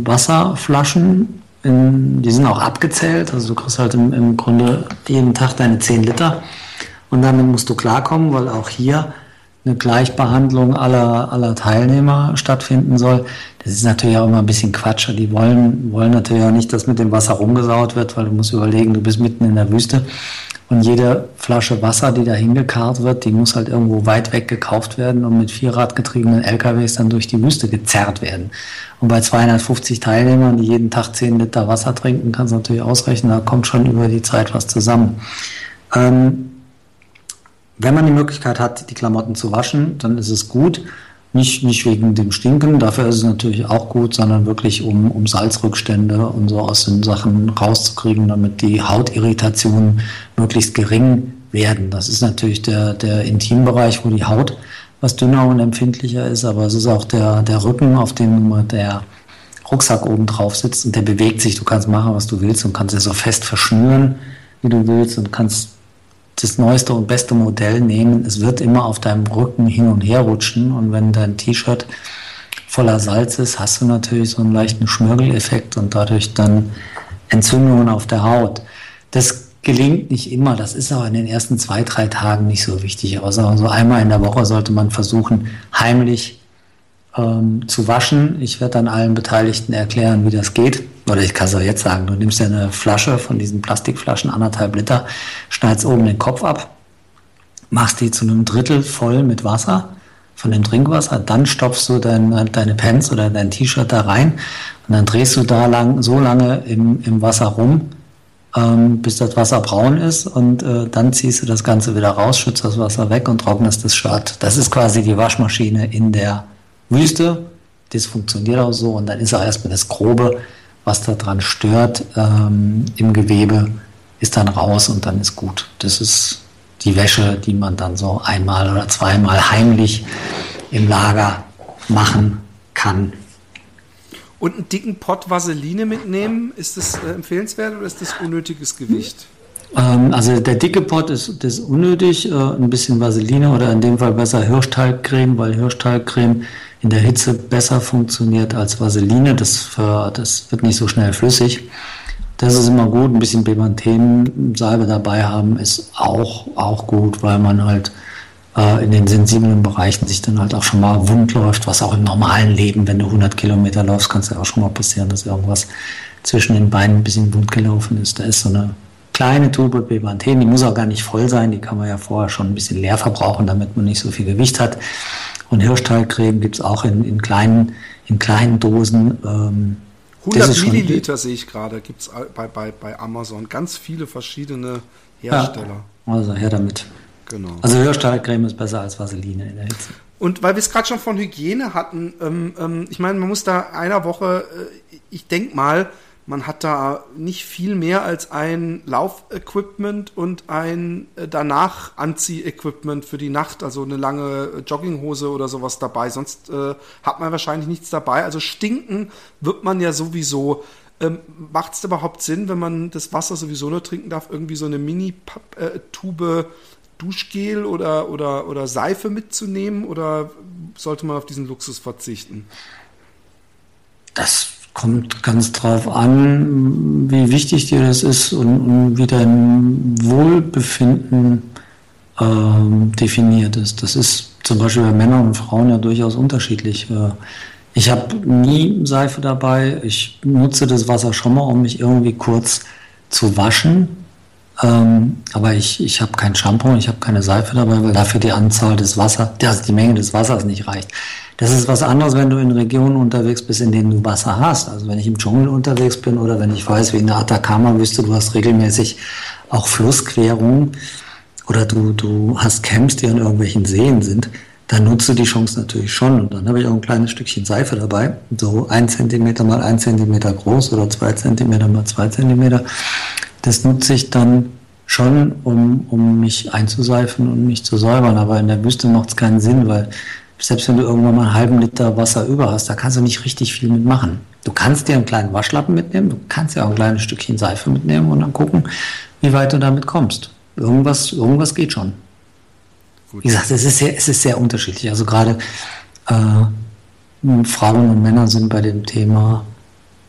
C: Wasserflaschen, in, die sind auch abgezählt. Also du kriegst halt im, im Grunde jeden Tag deine 10 Liter und damit musst du klarkommen, weil auch hier eine Gleichbehandlung aller, aller Teilnehmer stattfinden soll. Das ist natürlich auch immer ein bisschen Quatsch. Die wollen, wollen natürlich auch nicht, dass mit dem Wasser rumgesaut wird, weil du musst überlegen, du bist mitten in der Wüste und jede Flasche Wasser, die da hingekarrt wird, die muss halt irgendwo weit weg gekauft werden und mit vierradgetriebenen LKWs dann durch die Wüste gezerrt werden. Und bei 250 Teilnehmern, die jeden Tag 10 Liter Wasser trinken, kannst du natürlich ausrechnen, da kommt schon über die Zeit was zusammen. Ähm, wenn man die Möglichkeit hat, die Klamotten zu waschen, dann ist es gut. Nicht, nicht wegen dem Stinken, dafür ist es natürlich auch gut, sondern wirklich um, um Salzrückstände und so aus den Sachen rauszukriegen, damit die Hautirritationen möglichst gering werden. Das ist natürlich der, der Intimbereich, wo die Haut was dünner und empfindlicher ist, aber es ist auch der, der Rücken, auf dem der Rucksack oben drauf sitzt und der bewegt sich. Du kannst machen, was du willst und kannst es so fest verschnüren, wie du willst und kannst das neueste und beste Modell nehmen. Es wird immer auf deinem Rücken hin und her rutschen und wenn dein T-Shirt voller Salz ist, hast du natürlich so einen leichten Schmirgeleffekt und dadurch dann Entzündungen auf der Haut. Das gelingt nicht immer, das ist auch in den ersten zwei, drei Tagen nicht so wichtig. Aber so einmal in der Woche sollte man versuchen, heimlich ähm, zu waschen. Ich werde dann allen Beteiligten erklären, wie das geht. Oder ich kann es auch jetzt sagen, du nimmst ja eine Flasche von diesen Plastikflaschen, anderthalb Liter, schneidest oben den Kopf ab, machst die zu einem Drittel voll mit Wasser, von dem Trinkwasser, dann stopfst du dein, deine Pants oder dein T-Shirt da rein und dann drehst du da lang, so lange im, im Wasser rum, ähm, bis das Wasser braun ist und äh, dann ziehst du das Ganze wieder raus, schützt das Wasser weg und trocknest das Shirt. Das ist quasi die Waschmaschine in der Wüste. Das funktioniert auch so und dann ist auch erstmal das Grobe was da dran stört ähm, im Gewebe, ist dann raus und dann ist gut. Das ist die Wäsche, die man dann so einmal oder zweimal heimlich im Lager machen kann.
B: Und einen dicken Pott Vaseline mitnehmen, ist das äh, empfehlenswert oder ist das unnötiges Gewicht?
C: Ähm, also der dicke Pott ist, ist unnötig, äh, ein bisschen Vaseline oder in dem Fall besser Hirschtalgcreme, weil Hirschtalgcreme in der Hitze besser funktioniert als Vaseline. Das, das wird nicht so schnell flüssig. Das ist immer gut. Ein bisschen Bepanthen-Salbe dabei haben ist auch, auch gut, weil man halt äh, in den sensiblen Bereichen sich dann halt auch schon mal wund läuft, was auch im normalen Leben, wenn du 100 Kilometer läufst, kann es ja auch schon mal passieren, dass irgendwas zwischen den Beinen ein bisschen wund gelaufen ist. Da ist so eine kleine Tube Bepanthen, die muss auch gar nicht voll sein, die kann man ja vorher schon ein bisschen leer verbrauchen, damit man nicht so viel Gewicht hat. Und Hirschtalgcreme gibt es auch in, in, kleinen, in kleinen Dosen.
B: Ähm, 100 Milliliter sehe ich gerade, gibt es bei, bei, bei Amazon ganz viele verschiedene Hersteller.
C: Ja, also her damit. Genau. Also Hirschtalgcreme ist besser als Vaseline in der Hitze.
B: Und weil wir es gerade schon von Hygiene hatten, ähm, ähm, ich meine, man muss da einer Woche, äh, ich denke mal, man hat da nicht viel mehr als ein Laufequipment und ein äh, danach Anziehequipment für die Nacht, also eine lange Jogginghose oder sowas dabei. Sonst äh, hat man wahrscheinlich nichts dabei. Also stinken wird man ja sowieso. Ähm, Macht es überhaupt Sinn, wenn man das Wasser sowieso nur trinken darf, irgendwie so eine Mini-Tube äh, Duschgel oder, oder, oder Seife mitzunehmen? Oder sollte man auf diesen Luxus verzichten?
C: Das kommt ganz drauf an, wie wichtig dir das ist und, und wie dein Wohlbefinden ähm, definiert ist. Das ist zum Beispiel bei Männern und Frauen ja durchaus unterschiedlich. Äh, ich habe nie Seife dabei. Ich nutze das Wasser schon mal, um mich irgendwie kurz zu waschen. Ähm, aber ich, ich habe kein Shampoo, ich habe keine Seife dabei, weil dafür die Anzahl des Wassers, also die Menge des Wassers nicht reicht. Das ist was anderes, wenn du in Regionen unterwegs bist, in denen du Wasser hast. Also wenn ich im Dschungel unterwegs bin oder wenn ich weiß, wie in der Atacama-Wüste, du hast regelmäßig auch Flussquerungen oder du, du hast Camps, die an irgendwelchen Seen sind, dann nutzt du die Chance natürlich schon. Und dann habe ich auch ein kleines Stückchen Seife dabei, so ein Zentimeter mal ein Zentimeter groß oder zwei Zentimeter mal zwei Zentimeter. Das nutze ich dann schon, um, um mich einzuseifen und mich zu säubern. Aber in der Wüste macht es keinen Sinn, weil selbst wenn du irgendwann mal einen halben Liter Wasser über hast, da kannst du nicht richtig viel mitmachen. Du kannst dir einen kleinen Waschlappen mitnehmen, du kannst ja auch ein kleines Stückchen Seife mitnehmen und dann gucken, wie weit du damit kommst. Irgendwas, irgendwas geht schon. Gut. Wie gesagt, es ist, sehr, es ist sehr unterschiedlich. Also gerade äh, Frauen und Männer sind bei dem Thema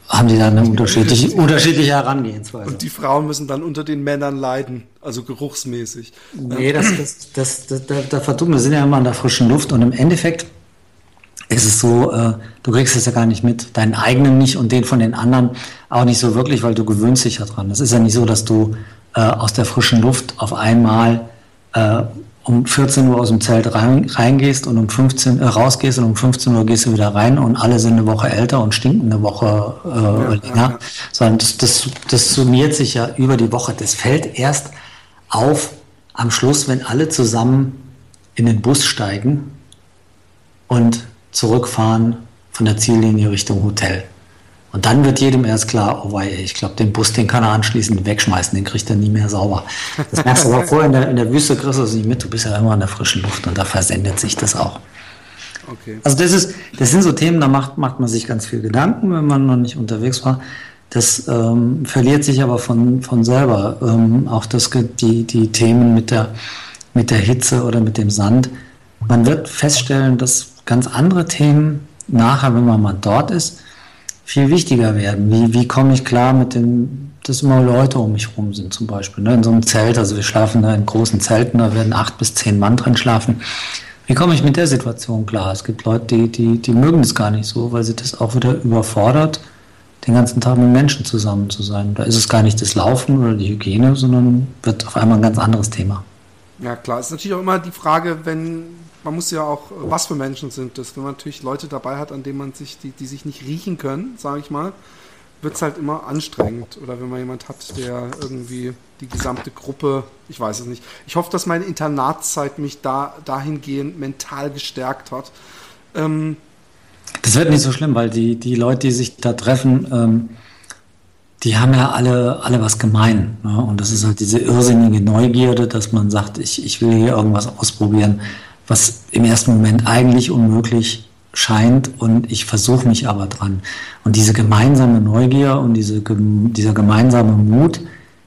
C: haben die dann eine unterschiedliche, unterschiedliche Herangehensweise.
B: Und die Frauen müssen dann unter den Männern leiden, also geruchsmäßig.
C: Nee, das, das, das, das, da, da vertun wir sind ja immer in der frischen Luft und im Endeffekt ist es so, äh, du kriegst es ja gar nicht mit, deinen eigenen nicht und den von den anderen auch nicht so wirklich, weil du gewöhnst dich ja dran. Es ist ja nicht so, dass du äh, aus der frischen Luft auf einmal äh, um 14 Uhr aus dem Zelt rein, reingehst und um 15 äh, rausgehst und um 15 Uhr gehst du wieder rein und alle sind eine Woche älter und stinken eine Woche äh, ja, länger. Ja, ja. Sondern das, das, das summiert sich ja über die Woche. Das fällt erst auf am Schluss, wenn alle zusammen in den Bus steigen und zurückfahren von der Ziellinie Richtung Hotel. Und dann wird jedem erst klar, oh wei, ich glaube, den Bus, den kann er anschließend wegschmeißen, den kriegt er nie mehr sauber. Das merkst du aber vorher in der, in der Wüste, kriegst du das nicht mit, du bist ja immer in der frischen Luft und da versendet sich das auch. Okay. Also das ist, das sind so Themen, da macht, macht man sich ganz viel Gedanken, wenn man noch nicht unterwegs war. Das ähm, verliert sich aber von, von selber. Ähm, auch das, die, die Themen mit der, mit der Hitze oder mit dem Sand. Man wird feststellen, dass ganz andere Themen nachher, wenn man mal dort ist, viel wichtiger werden. Wie, wie komme ich klar mit dem, dass immer Leute um mich rum sind zum Beispiel. Ne? In so einem Zelt, also wir schlafen da in großen Zelten, da werden acht bis zehn Mann drin schlafen. Wie komme ich mit der Situation klar? Es gibt Leute, die, die, die mögen das gar nicht so, weil sie das auch wieder überfordert, den ganzen Tag mit Menschen zusammen zu sein. Da ist es gar nicht das Laufen oder die Hygiene, sondern wird auf einmal ein ganz anderes Thema.
B: Ja klar, es ist natürlich auch immer die Frage, wenn man muss ja auch, was für Menschen sind das? Wenn man natürlich Leute dabei hat, an denen man sich, die, die sich nicht riechen können, sage ich mal, wird es halt immer anstrengend. Oder wenn man jemand hat, der irgendwie die gesamte Gruppe, ich weiß es nicht. Ich hoffe, dass meine Internatszeit mich da dahingehend mental gestärkt hat. Ähm,
C: das wird nicht so schlimm, weil die, die Leute, die sich da treffen, ähm, die haben ja alle, alle was gemein. Ne? Und das ist halt diese irrsinnige Neugierde, dass man sagt, ich, ich will hier irgendwas ausprobieren was im ersten Moment eigentlich unmöglich scheint und ich versuche mich aber dran. Und diese gemeinsame Neugier und diese, dieser gemeinsame Mut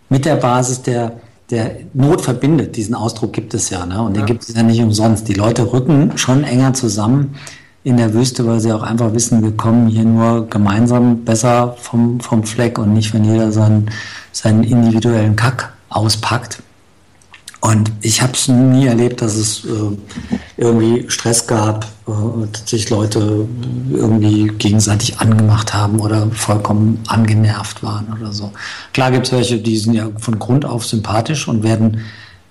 C: mit der Basis der, der Not verbindet, diesen Ausdruck gibt es ja, ne? und den ja. gibt es ja nicht umsonst. Die Leute rücken schon enger zusammen in der Wüste, weil sie auch einfach wissen, wir kommen hier nur gemeinsam besser vom, vom Fleck und nicht, wenn jeder seinen, seinen individuellen Kack auspackt. Und ich habe es nie erlebt, dass es äh, irgendwie Stress gab, äh, dass sich Leute irgendwie gegenseitig angemacht haben oder vollkommen angenervt waren oder so. Klar gibt es welche, die sind ja von Grund auf sympathisch und werden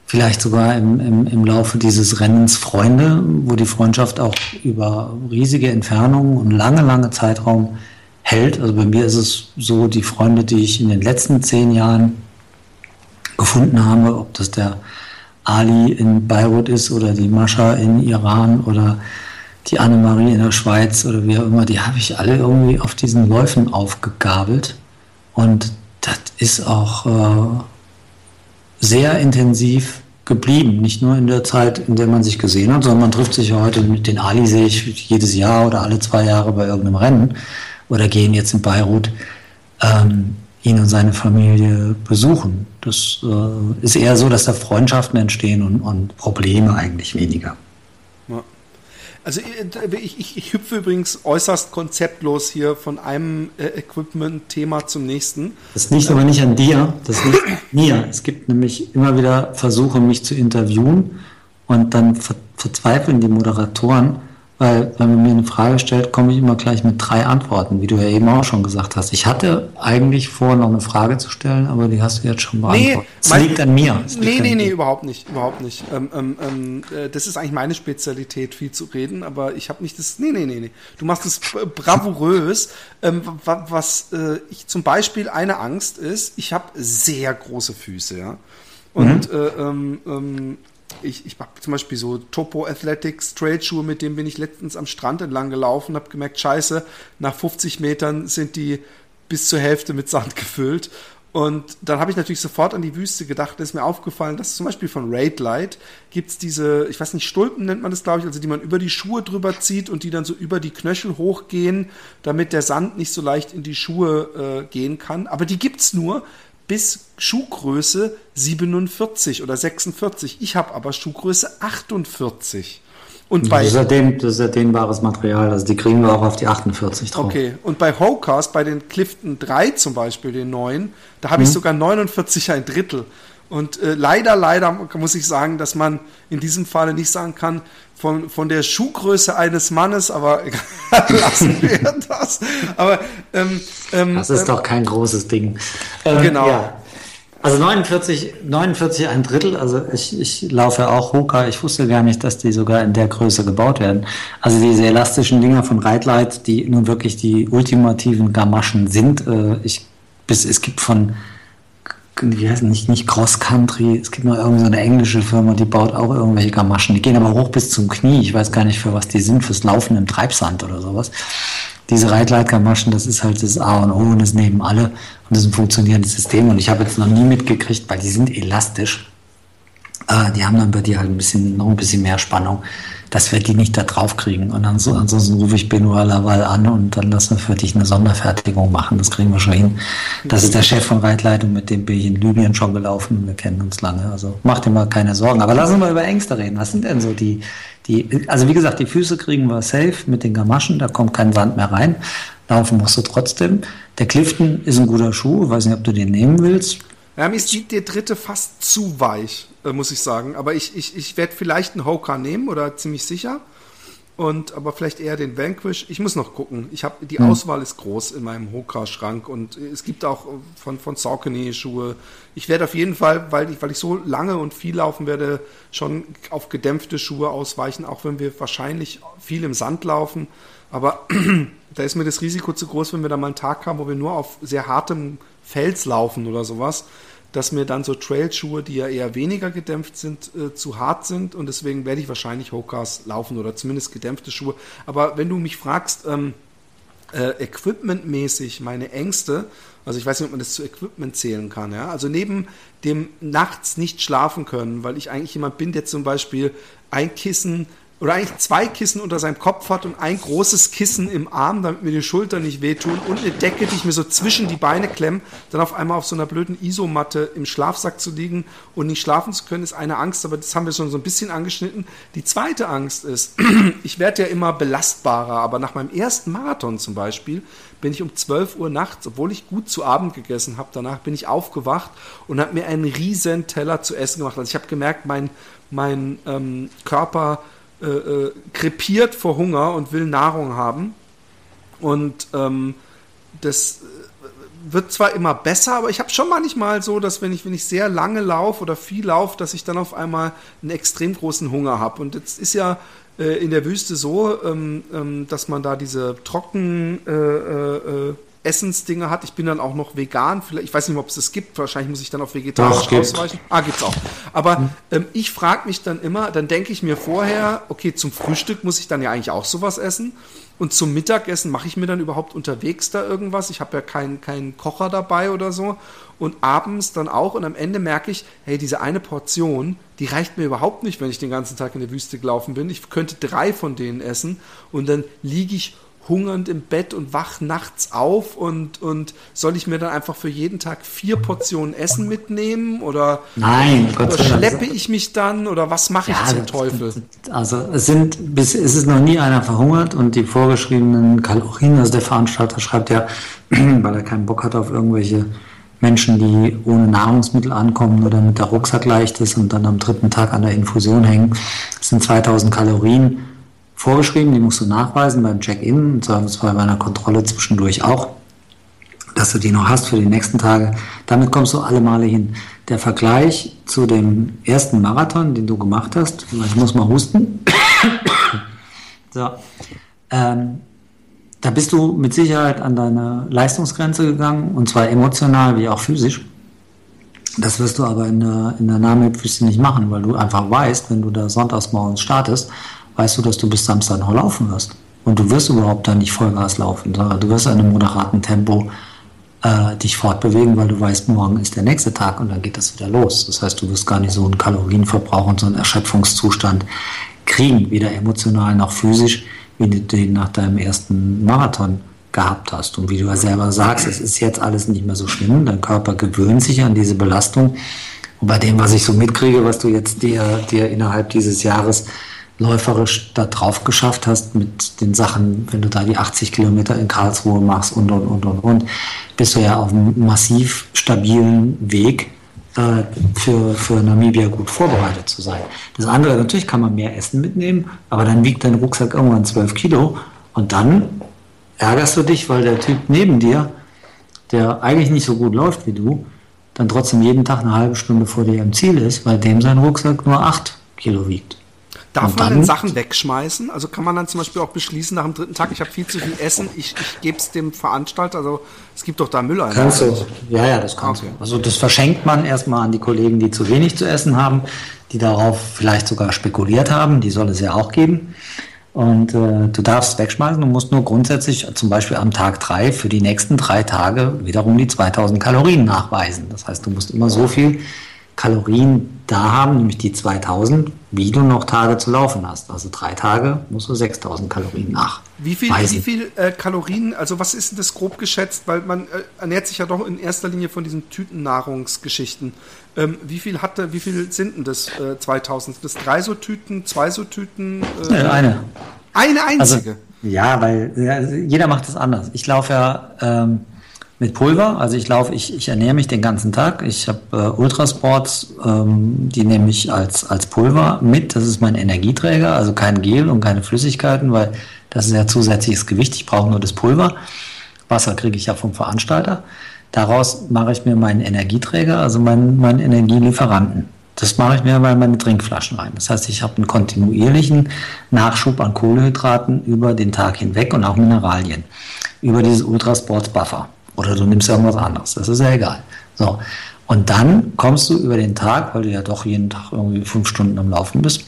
C: vielleicht sogar im, im, im Laufe dieses Rennens Freunde, wo die Freundschaft auch über riesige Entfernungen und lange, lange Zeitraum hält. Also bei mir ist es so, die Freunde, die ich in den letzten zehn Jahren gefunden habe, ob das der Ali in Beirut ist oder die Mascha in Iran oder die Annemarie in der Schweiz oder wie auch immer, die habe ich alle irgendwie auf diesen Läufen aufgegabelt. Und das ist auch äh, sehr intensiv geblieben. Nicht nur in der Zeit, in der man sich gesehen hat, sondern man trifft sich ja heute mit den Ali, sehe ich jedes Jahr oder alle zwei Jahre bei irgendeinem Rennen oder gehen jetzt in Beirut. Ähm, ihn und seine Familie besuchen. Das äh, ist eher so, dass da Freundschaften entstehen und, und Probleme eigentlich weniger.
B: Ja. Also äh, ich, ich, ich, hüpfe übrigens äußerst konzeptlos hier von einem äh, Equipment-Thema zum nächsten.
C: Das liegt aber nicht an dir, das liegt an mir. Es gibt nämlich immer wieder Versuche, mich zu interviewen und dann ver verzweifeln die Moderatoren, weil, wenn man mir eine Frage stellt, komme ich immer gleich mit drei Antworten, wie du ja eben auch schon gesagt hast. Ich hatte eigentlich vor, noch eine Frage zu stellen, aber die hast du jetzt schon beantwortet. Nee,
B: es liegt an mir. Es nee, nee, nee, überhaupt nicht. Überhaupt nicht. Ähm, ähm, ähm, äh, das ist eigentlich meine Spezialität, viel zu reden, aber ich habe nicht das. Nee, nee, nee, nee. Du machst es bravourös. Ähm, was äh, ich zum Beispiel eine Angst ist, ich habe sehr große Füße, ja. Und mhm. äh, ähm, ähm, ich, ich habe zum Beispiel so Topo Athletics Trailschuhe, mit denen bin ich letztens am Strand entlang gelaufen, habe gemerkt, scheiße, nach 50 Metern sind die bis zur Hälfte mit Sand gefüllt. Und dann habe ich natürlich sofort an die Wüste gedacht. Da ist mir aufgefallen, dass zum Beispiel von Raid Light gibt es diese, ich weiß nicht, Stulpen nennt man das, glaube ich, also die man über die Schuhe drüber zieht und die dann so über die Knöchel hochgehen, damit der Sand nicht so leicht in die Schuhe äh, gehen kann. Aber die gibt es nur, bis Schuhgröße 47 oder 46. Ich habe aber Schuhgröße 48.
C: Und bei, das, ist ja den, das ist ja dehnbares Material, also die kriegen wir auch auf die 48
B: drauf. Okay, und bei Hocast, bei den Clifton 3 zum Beispiel, den neuen, da habe mhm. ich sogar 49 ein Drittel. Und äh, leider, leider muss ich sagen, dass man in diesem Falle nicht sagen kann, von, von der Schuhgröße eines Mannes, aber lassen wir das. Aber
C: ähm, ähm, das ist ähm, doch kein großes Ding. Ähm, genau. Ja. Also 49, 49 ein Drittel, also ich, ich laufe auch Hoka, ich wusste gar nicht, dass die sogar in der Größe gebaut werden. Also diese elastischen Dinger von Reitlight, die nun wirklich die ultimativen Gamaschen sind, äh, ich, bis, es gibt von wie heißt nicht, nicht Cross Country, es gibt noch irgendeine so englische Firma, die baut auch irgendwelche Gamaschen. Die gehen aber hoch bis zum Knie. Ich weiß gar nicht, für was die sind, fürs Laufen im Treibsand oder sowas. Diese Reitleitgamaschen, das ist halt das A und O und das nehmen alle und das ist ein funktionierendes System. Und ich habe jetzt noch nie mitgekriegt, weil die sind elastisch. Äh, die haben dann bei dir halt ein bisschen, noch ein bisschen mehr Spannung dass wir die nicht da drauf kriegen. Und dann so, ansonsten rufe ich Benoit Laval an und dann lassen wir für dich eine Sonderfertigung machen. Das kriegen wir schon hin. Das ist der Chef von Reitleitung, mit dem bin ich in Libyen schon gelaufen. Wir kennen uns lange. Also mach dir mal keine Sorgen. Aber lassen wir über Ängste reden. Was sind denn so die, die, also wie gesagt, die Füße kriegen wir safe mit den Gamaschen. Da kommt kein Sand mehr rein. Laufen musst du trotzdem. Der Clifton ist ein guter Schuh. Ich weiß nicht, ob du den nehmen willst.
B: Ja, mir ist der dritte fast zu weich, äh, muss ich sagen. Aber ich, ich, ich werde vielleicht einen Hoka nehmen oder ziemlich sicher. Und aber vielleicht eher den Vanquish. Ich muss noch gucken. Ich habe die hm. Auswahl ist groß in meinem Hoka-Schrank und es gibt auch von von Saucony Schuhe. Ich werde auf jeden Fall, weil ich weil ich so lange und viel laufen werde, schon auf gedämpfte Schuhe ausweichen, auch wenn wir wahrscheinlich viel im Sand laufen. Aber da ist mir das Risiko zu groß, wenn wir da mal einen Tag haben, wo wir nur auf sehr hartem Fels laufen oder sowas dass mir dann so Trailschuhe, die ja eher weniger gedämpft sind, äh, zu hart sind und deswegen werde ich wahrscheinlich Hokas laufen oder zumindest gedämpfte Schuhe. Aber wenn du mich fragst, ähm, äh, equipmentmäßig meine Ängste, also ich weiß nicht, ob man das zu Equipment zählen kann, ja. Also neben dem nachts nicht schlafen können, weil ich eigentlich jemand bin, der zum Beispiel ein Kissen oder eigentlich zwei Kissen unter seinem Kopf hat und ein großes Kissen im Arm, damit mir die Schultern nicht wehtun und eine Decke, die ich mir so zwischen die Beine klemme, dann auf einmal auf so einer blöden Isomatte im Schlafsack zu liegen und nicht schlafen zu können, ist eine Angst, aber das haben wir schon so ein bisschen angeschnitten. Die zweite Angst ist, ich werde ja immer belastbarer, aber nach meinem ersten Marathon zum Beispiel bin ich um 12 Uhr nachts, obwohl ich gut zu Abend gegessen habe, danach bin ich aufgewacht und habe mir einen riesen Teller zu essen gemacht. Also ich habe gemerkt, mein, mein ähm, Körper äh, äh, krepiert vor Hunger und will Nahrung haben. Und ähm, das äh, wird zwar immer besser, aber ich habe schon manchmal so, dass wenn ich, wenn ich sehr lange laufe oder viel laufe, dass ich dann auf einmal einen extrem großen Hunger habe. Und jetzt ist ja äh, in der Wüste so, ähm, ähm, dass man da diese trocken äh, äh, Essensdinge hat. Ich bin dann auch noch vegan. Vielleicht, ich weiß nicht, ob es das gibt. Wahrscheinlich muss ich dann auf vegetarisch Doch, ausweichen. Ah, gibt's auch. Aber hm. ähm, ich frage mich dann immer, dann denke ich mir vorher, okay, zum Frühstück muss ich dann ja eigentlich auch sowas essen. Und zum Mittagessen mache ich mir dann überhaupt unterwegs da irgendwas. Ich habe ja keinen keinen Kocher dabei oder so. Und abends dann auch. Und am Ende merke ich, hey, diese eine Portion, die reicht mir überhaupt nicht, wenn ich den ganzen Tag in der Wüste gelaufen bin. Ich könnte drei von denen essen. Und dann liege ich hungernd im Bett und wach nachts auf und, und soll ich mir dann einfach für jeden Tag vier Portionen Essen mitnehmen oder,
C: Nein,
B: oder schleppe ich mich dann oder was mache ich ja, zum Teufel?
C: Also es sind bis es ist noch nie einer verhungert und die vorgeschriebenen Kalorien, also der Veranstalter schreibt ja, weil er keinen Bock hat auf irgendwelche Menschen, die ohne Nahrungsmittel ankommen oder mit der Rucksack leicht ist und dann am dritten Tag an der Infusion hängen, das sind 2000 Kalorien vorgeschrieben, die musst du nachweisen beim Check-in, und zwar bei einer Kontrolle zwischendurch auch, dass du die noch hast für die nächsten Tage. Damit kommst du alle Male hin. Der Vergleich zu dem ersten Marathon, den du gemacht hast, ich muss mal husten. so. Ähm, da bist du mit Sicherheit an deine Leistungsgrenze gegangen, und zwar emotional wie auch physisch. Das wirst du aber in der, in der Nahmedwüste nicht machen, weil du einfach weißt, wenn du da sonntags morgens startest, weißt du, dass du bis Samstag noch laufen wirst. Und du wirst überhaupt da nicht Vollgas laufen, sondern du wirst in einem moderaten Tempo äh, dich fortbewegen, weil du weißt, morgen ist der nächste Tag und dann geht das wieder los. Das heißt, du wirst gar nicht so einen Kalorienverbrauch und so einen Erschöpfungszustand kriegen, weder emotional noch physisch, wie du den nach deinem ersten Marathon gehabt hast. Und wie du ja selber sagst, es ist jetzt alles nicht mehr so schlimm. Dein Körper gewöhnt sich an diese Belastung. Und bei dem, was ich so mitkriege, was du jetzt dir, dir innerhalb dieses Jahres läuferisch da drauf geschafft hast mit den Sachen, wenn du da die 80 Kilometer in Karlsruhe machst und und und und und, bist du ja auf einem massiv stabilen Weg äh, für, für Namibia gut vorbereitet zu sein. Das andere, natürlich kann man mehr Essen mitnehmen, aber dann wiegt dein Rucksack irgendwann 12 Kilo und dann ärgerst du dich, weil der Typ neben dir, der eigentlich nicht so gut läuft wie du, dann trotzdem jeden Tag eine halbe Stunde vor dir im Ziel ist, weil dem sein Rucksack nur 8 Kilo wiegt.
B: Darf man denn Sachen wegschmeißen? Also kann man dann zum Beispiel auch beschließen nach dem dritten Tag, ich habe viel zu viel Essen, ich, ich gebe es dem Veranstalter, also es gibt doch da Mülleimer.
C: Kannst du, ja, ja, das kannst okay. du. Also das verschenkt man erstmal an die Kollegen, die zu wenig zu essen haben, die darauf vielleicht sogar spekuliert haben, die soll es ja auch geben. Und äh, du darfst wegschmeißen, du musst nur grundsätzlich zum Beispiel am Tag drei für die nächsten drei Tage wiederum die 2000 Kalorien nachweisen. Das heißt, du musst immer so viel Kalorien da haben, nämlich die 2000, wie du noch Tage zu laufen hast. Also drei Tage musst du 6000 Kalorien nach.
B: Wie viel, wie viel äh, Kalorien, also was ist denn das grob geschätzt? Weil man äh, ernährt sich ja doch in erster Linie von diesen Tütennahrungsgeschichten. Ähm, wie viel hatte, wie viel sind denn das äh, 2000? Das drei so Tüten, zwei so Tüten?
C: Äh, eine.
B: Eine einzige? Also,
C: ja, weil ja, jeder macht das anders. Ich laufe ja ähm, mit Pulver. Also ich laufe, ich, ich ernähre mich den ganzen Tag. Ich habe äh, Ultrasports, ähm, die nehme ich als, als Pulver mit. Das ist mein Energieträger, also kein Gel und keine Flüssigkeiten, weil das ist ja zusätzliches Gewicht. Ich brauche nur das Pulver. Wasser kriege ich ja vom Veranstalter. Daraus mache ich mir meinen Energieträger, also meinen, meinen Energielieferanten. Das mache ich mir bei meine Trinkflaschen rein. Das heißt, ich habe einen kontinuierlichen Nachschub an Kohlehydraten über den Tag hinweg und auch Mineralien über dieses Ultrasports Buffer. Oder du nimmst irgendwas anderes. Das ist ja egal. So. Und dann kommst du über den Tag, weil du ja doch jeden Tag irgendwie fünf Stunden am Laufen bist,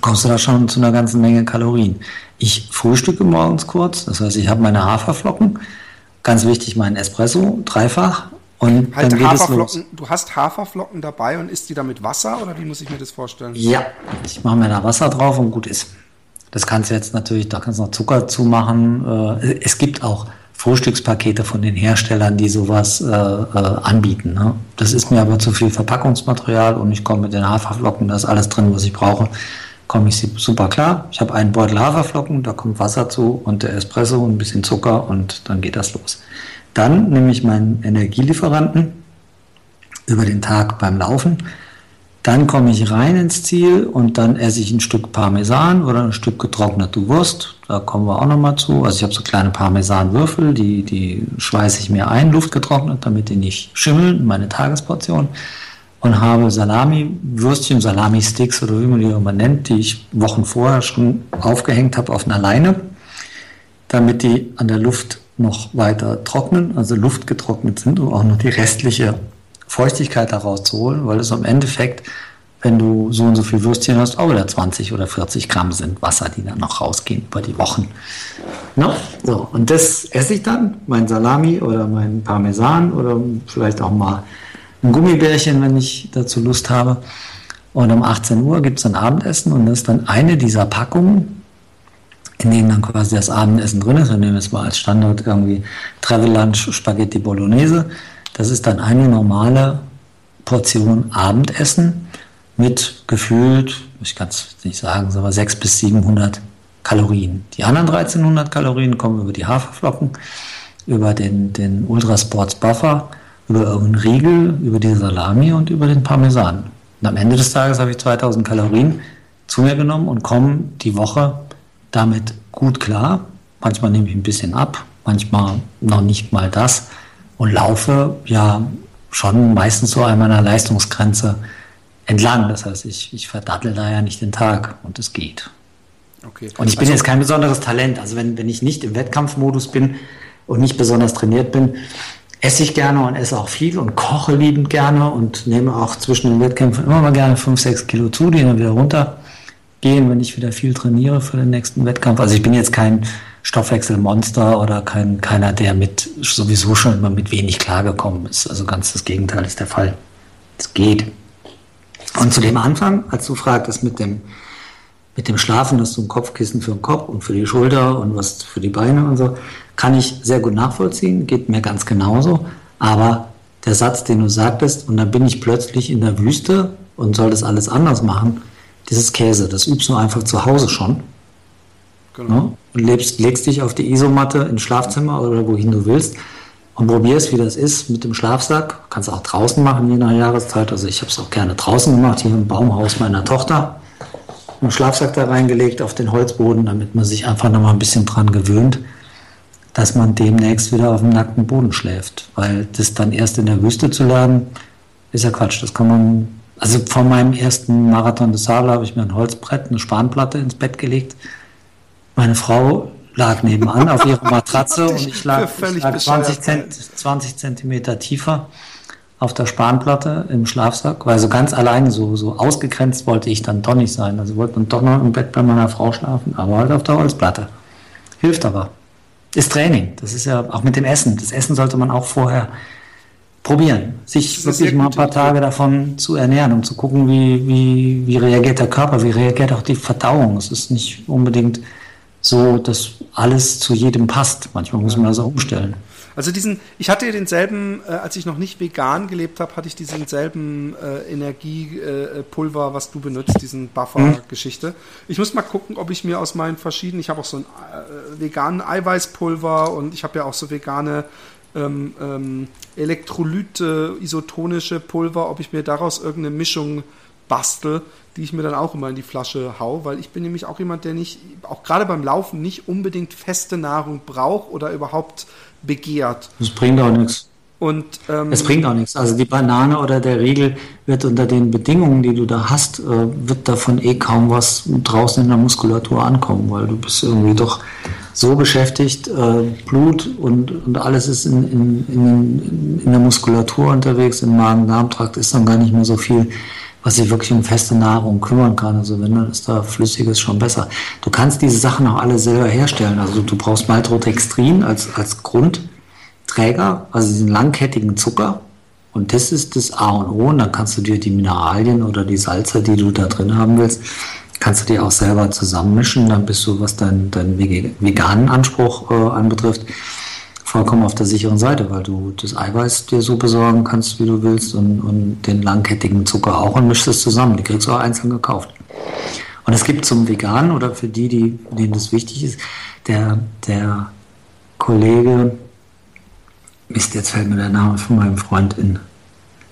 C: kommst du da schon zu einer ganzen Menge Kalorien. Ich frühstücke morgens kurz, das heißt, ich habe meine Haferflocken, ganz wichtig, meinen Espresso, dreifach. Und
B: halt dann geht Haferflocken, es los. Du hast Haferflocken dabei und isst die da mit Wasser oder wie muss ich mir das vorstellen?
C: Ja, ich mache mir da Wasser drauf und gut ist. Das kannst du jetzt natürlich, da kannst du noch Zucker zumachen. Äh, es gibt auch Frühstückspakete von den Herstellern, die sowas äh, äh, anbieten. Ne? Das ist mir aber zu viel Verpackungsmaterial und ich komme mit den Haferflocken, da ist alles drin, was ich brauche, komme ich super klar. Ich habe einen Beutel Haferflocken, da kommt Wasser zu und der Espresso und ein bisschen Zucker und dann geht das los. Dann nehme ich meinen Energielieferanten über den Tag beim Laufen dann komme ich rein ins Ziel und dann esse ich ein Stück Parmesan oder ein Stück getrocknete Wurst. Da kommen wir auch nochmal zu. Also ich habe so kleine Parmesanwürfel, die, die schweiße ich mir ein, luftgetrocknet, damit die nicht schimmeln, meine Tagesportion. Und habe Salami-Würstchen, Salami-Sticks oder wie man die immer nennt, die ich Wochen vorher schon aufgehängt habe auf einer Leine, damit die an der Luft noch weiter trocknen, also luftgetrocknet sind und auch noch die restliche Feuchtigkeit daraus zu holen, weil es im Endeffekt, wenn du so und so viel Würstchen hast, auch wieder 20 oder 40 Gramm sind Wasser, die dann noch rausgehen über die Wochen. No? So, und das esse ich dann, mein Salami oder mein Parmesan oder vielleicht auch mal ein Gummibärchen, wenn ich dazu Lust habe. Und um 18 Uhr gibt es ein Abendessen und das ist dann eine dieser Packungen, in denen dann quasi das Abendessen drin ist. Wir nehmen jetzt mal als Standard irgendwie Travel Lunch Spaghetti Bolognese das ist dann eine normale Portion Abendessen mit gefühlt, ich kann es nicht sagen, aber 600 bis 700 Kalorien. Die anderen 1300 Kalorien kommen über die Haferflocken, über den, den Ultrasports Buffer, über irgendeinen Riegel, über die Salami und über den Parmesan. Und am Ende des Tages habe ich 2000 Kalorien zu mir genommen und komme die Woche damit gut klar. Manchmal nehme ich ein bisschen ab, manchmal noch nicht mal das und laufe ja schon meistens so an meiner Leistungsgrenze entlang. Das heißt, ich, ich verdattel da ja nicht den Tag und es geht. Okay. Und ich bin also, jetzt kein besonderes Talent. Also wenn, wenn ich nicht im Wettkampfmodus bin und nicht besonders trainiert bin, esse ich gerne und esse auch viel und koche liebend gerne und nehme auch zwischen den Wettkämpfen immer mal gerne 5, 6 Kilo zu, die dann wieder runtergehen, wenn ich wieder viel trainiere für den nächsten Wettkampf. Also ich bin jetzt kein Stoffwechselmonster oder kein, keiner, der mit sowieso schon immer mit wenig klargekommen ist. Also ganz das Gegenteil ist der Fall. Es geht. Und zu dem Anfang, als du fragtest mit dem, mit dem Schlafen, dass du ein Kopfkissen für den Kopf und für die Schulter und was für die Beine und so, kann ich sehr gut nachvollziehen, geht mir ganz genauso. Aber der Satz, den du sagtest, und dann bin ich plötzlich in der Wüste und soll das alles anders machen, dieses Käse, das übst du einfach zu Hause schon. Genau. Ne? Und lebst, legst dich auf die Isomatte ins Schlafzimmer oder wohin du willst und probierst, wie das ist mit dem Schlafsack. Kannst auch draußen machen, je nach Jahreszeit. Also ich habe es auch gerne draußen gemacht, hier im Baumhaus meiner Tochter. Einen Schlafsack da reingelegt auf den Holzboden, damit man sich einfach noch mal ein bisschen dran gewöhnt, dass man demnächst wieder auf dem nackten Boden schläft. Weil das dann erst in der Wüste zu lernen, ist ja Quatsch. Das kann man also vor meinem ersten Marathon des Sable habe ich mir ein Holzbrett, eine Spanplatte ins Bett gelegt. Meine Frau lag nebenan auf ihrer Matratze und ich lag, ich lag 20, Zent, 20 Zentimeter tiefer auf der Spanplatte im Schlafsack, weil so ganz alleine, so, so ausgegrenzt wollte ich dann doch nicht sein. Also wollte dann doch noch im Bett bei meiner Frau schlafen, aber halt auf der Holzplatte. Hilft aber. Ist Training. Das ist ja auch mit dem Essen. Das Essen sollte man auch vorher probieren, sich wirklich mal ein paar Tage davon zu ernähren, um zu gucken, wie, wie, wie reagiert der Körper, wie reagiert auch die Verdauung. Es ist nicht unbedingt so, dass alles zu jedem passt. Manchmal muss man das auch umstellen.
B: Also diesen, ich hatte denselben, äh, als ich noch nicht vegan gelebt habe, hatte ich diesen selben äh, Energiepulver, äh, was du benutzt, diesen Buffer-Geschichte. Ich muss mal gucken, ob ich mir aus meinen verschiedenen, ich habe auch so ein äh, veganen Eiweißpulver und ich habe ja auch so vegane ähm, ähm, Elektrolyte, isotonische Pulver, ob ich mir daraus irgendeine Mischung bastel, die ich mir dann auch immer in die Flasche hau, weil ich bin nämlich auch jemand, der nicht, auch gerade beim Laufen, nicht unbedingt feste Nahrung braucht oder überhaupt begehrt.
C: Das bringt auch nichts. Und, ähm, es bringt auch nichts. Also die Banane oder der Riegel wird unter den Bedingungen, die du da hast, äh, wird davon eh kaum was draußen in der Muskulatur ankommen, weil du bist irgendwie doch so beschäftigt, äh, Blut und, und alles ist in, in, in, in der Muskulatur unterwegs, im Magen-Darm-Trakt ist dann gar nicht mehr so viel, was sich wirklich um feste Nahrung kümmern kann. Also wenn, dann ist da Flüssiges schon besser. Du kannst diese Sachen auch alle selber herstellen. Also du brauchst Maltodextrin als, als Grundträger, also diesen langkettigen Zucker. Und das ist das A und O. Und dann kannst du dir die Mineralien oder die Salze, die du da drin haben willst, kannst du dir auch selber zusammenmischen, dann bist du, was deinen dein veganen Anspruch äh, anbetrifft, vollkommen auf der sicheren Seite, weil du das Eiweiß dir so besorgen kannst, wie du willst und, und den langkettigen Zucker auch und mischst es zusammen. Die kriegst du auch einzeln gekauft. Und es gibt zum Veganen oder für die, die, denen das wichtig ist, der, der Kollege, Mist, jetzt fällt mir der Name von meinem Freund in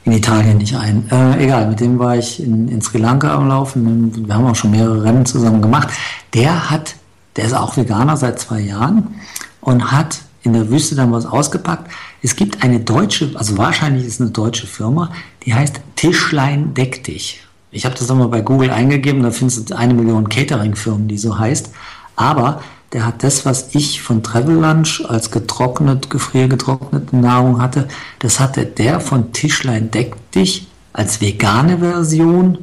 C: in Italien nicht ein. Äh, egal, mit dem war ich in, in Sri Lanka am Laufen. Wir haben auch schon mehrere Rennen zusammen gemacht. Der hat, der ist auch Veganer seit zwei Jahren und hat in der Wüste dann was ausgepackt. Es gibt eine deutsche, also wahrscheinlich ist es eine deutsche Firma, die heißt Tischlein Deck dich. Ich habe das nochmal bei Google eingegeben, da findest du eine Million Catering-Firmen, die so heißt. Aber der hat das, was ich von Travel Lunch als getrocknet, gefriergetrocknete Nahrung hatte, das hatte der von Tischlein Deck dich als vegane Version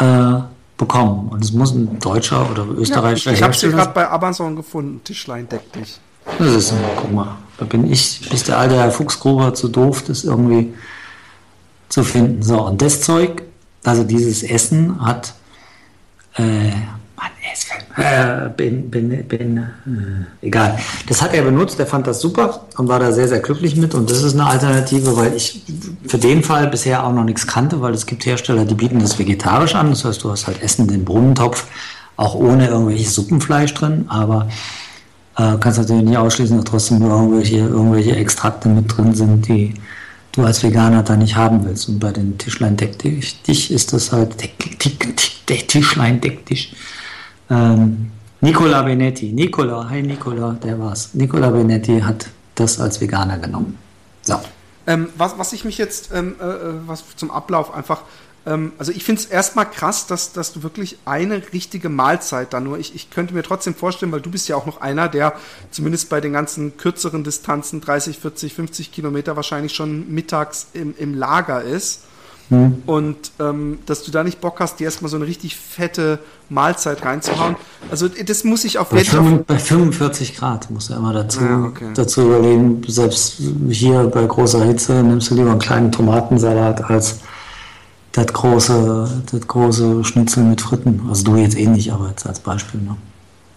C: äh, bekommen. Und es muss ein deutscher oder österreichischer
B: ja, Ich, ich habe sie gerade bei Amazon gefunden, Tischlein Deck dich.
C: Das ist, guck mal, da bin ich, bis der alte Herr Fuchsgruber zu doof, das irgendwie zu finden. So, und das Zeug, also dieses Essen hat äh, Mann, es äh, bin, bin, bin, äh, egal. Das hat er benutzt, er fand das super und war da sehr, sehr glücklich mit. Und das ist eine Alternative, weil ich für den Fall bisher auch noch nichts kannte, weil es gibt Hersteller, die bieten das vegetarisch an. Das heißt, du hast halt Essen den Brunnentopf, auch ohne irgendwelches Suppenfleisch drin, aber äh, kannst natürlich nicht ausschließen, dass trotzdem nur irgendwelche, irgendwelche Extrakte mit drin sind, die du als Veganer da nicht haben willst. Und bei den Tischlein deck dich ist das halt der Tischlein deck dich ähm, Nicola Benetti. Nicola, hi Nicola, der war's. Nicola Benetti hat das als Veganer genommen.
B: So. Ähm, was, was ich mich jetzt, ähm, äh, äh was zum Ablauf einfach, also ich finde es erstmal krass, dass, dass du wirklich eine richtige Mahlzeit da nur, ich, ich könnte mir trotzdem vorstellen, weil du bist ja auch noch einer, der zumindest bei den ganzen kürzeren Distanzen, 30, 40, 50 Kilometer wahrscheinlich schon mittags im, im Lager ist. Mhm. Und ähm, dass du da nicht Bock hast, dir erstmal so eine richtig fette Mahlzeit reinzuhauen. Also das muss ich auf
C: jeden Fall. Bei 45 Grad musst du immer dazu, ja, okay. dazu überlegen, selbst hier bei großer Hitze nimmst du lieber einen kleinen Tomatensalat als das große, das große Schnitzel mit Fritten. Also du jetzt eh nicht, aber jetzt als Beispiel. Ne?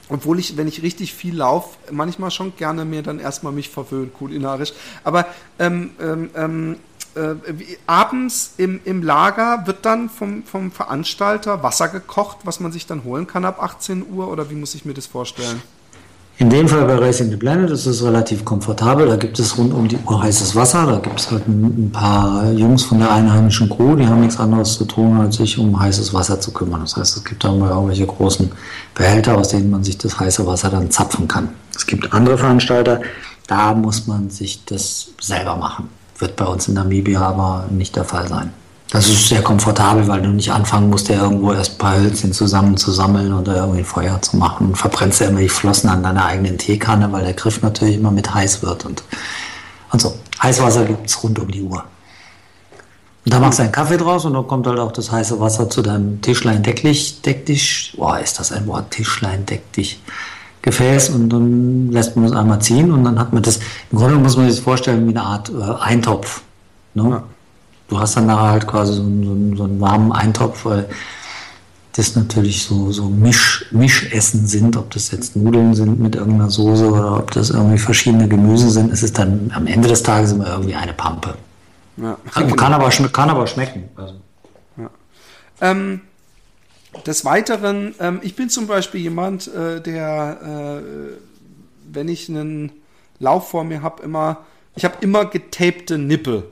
B: Obwohl ich, wenn ich richtig viel laufe, manchmal schon gerne mir dann erstmal mich verwöhnt, kulinarisch. Aber ähm, ähm, ähm äh, abends im, im Lager wird dann vom, vom Veranstalter Wasser gekocht, was man sich dann holen kann ab 18 Uhr oder wie muss ich mir das vorstellen?
C: In dem Fall bei Racing the Planet ist es relativ komfortabel. Da gibt es rund um die Uhr heißes Wasser. Da gibt es halt ein, paar Jungs von der einheimischen Crew, die haben nichts anderes zu tun, als sich um heißes Wasser zu kümmern. Das heißt, es gibt da mal irgendwelche großen Behälter, aus denen man sich das heiße Wasser dann zapfen kann. Es gibt andere Veranstalter, da muss man sich das selber machen. Wird bei uns in Namibia aber nicht der Fall sein. Das ist sehr komfortabel, weil du nicht anfangen musst, ja irgendwo erst ein paar Hölzchen zusammenzusammeln oder irgendwie Feuer zu machen. Und verbrennst ja immer die Flossen an deiner eigenen Teekanne, weil der Griff natürlich immer mit heiß wird. Und, und so. Heißwasser gibt es rund um die Uhr. Und da machst du einen Kaffee draus und dann kommt halt auch das heiße Wasser zu deinem Tischlein decklich, deck dich. Boah, ist das ein Wort, Tischlein deck dich. Gefäß und dann lässt man es einmal ziehen und dann hat man das, im Grunde muss man sich vorstellen wie eine Art äh, Eintopf. Ne? Ja du hast dann nachher halt quasi so, so, so einen warmen Eintopf, weil das natürlich so, so Misch, Mischessen sind, ob das jetzt Nudeln sind mit irgendeiner Soße oder ob das irgendwie verschiedene Gemüse sind, es ist dann am Ende des Tages immer irgendwie eine Pampe. Ja. Kann, kann, aber, kann aber schmecken. Also.
B: Ja. Ähm, des Weiteren, ähm, ich bin zum Beispiel jemand, äh, der, äh, wenn ich einen Lauf vor mir habe, immer, ich habe immer getapte Nippel.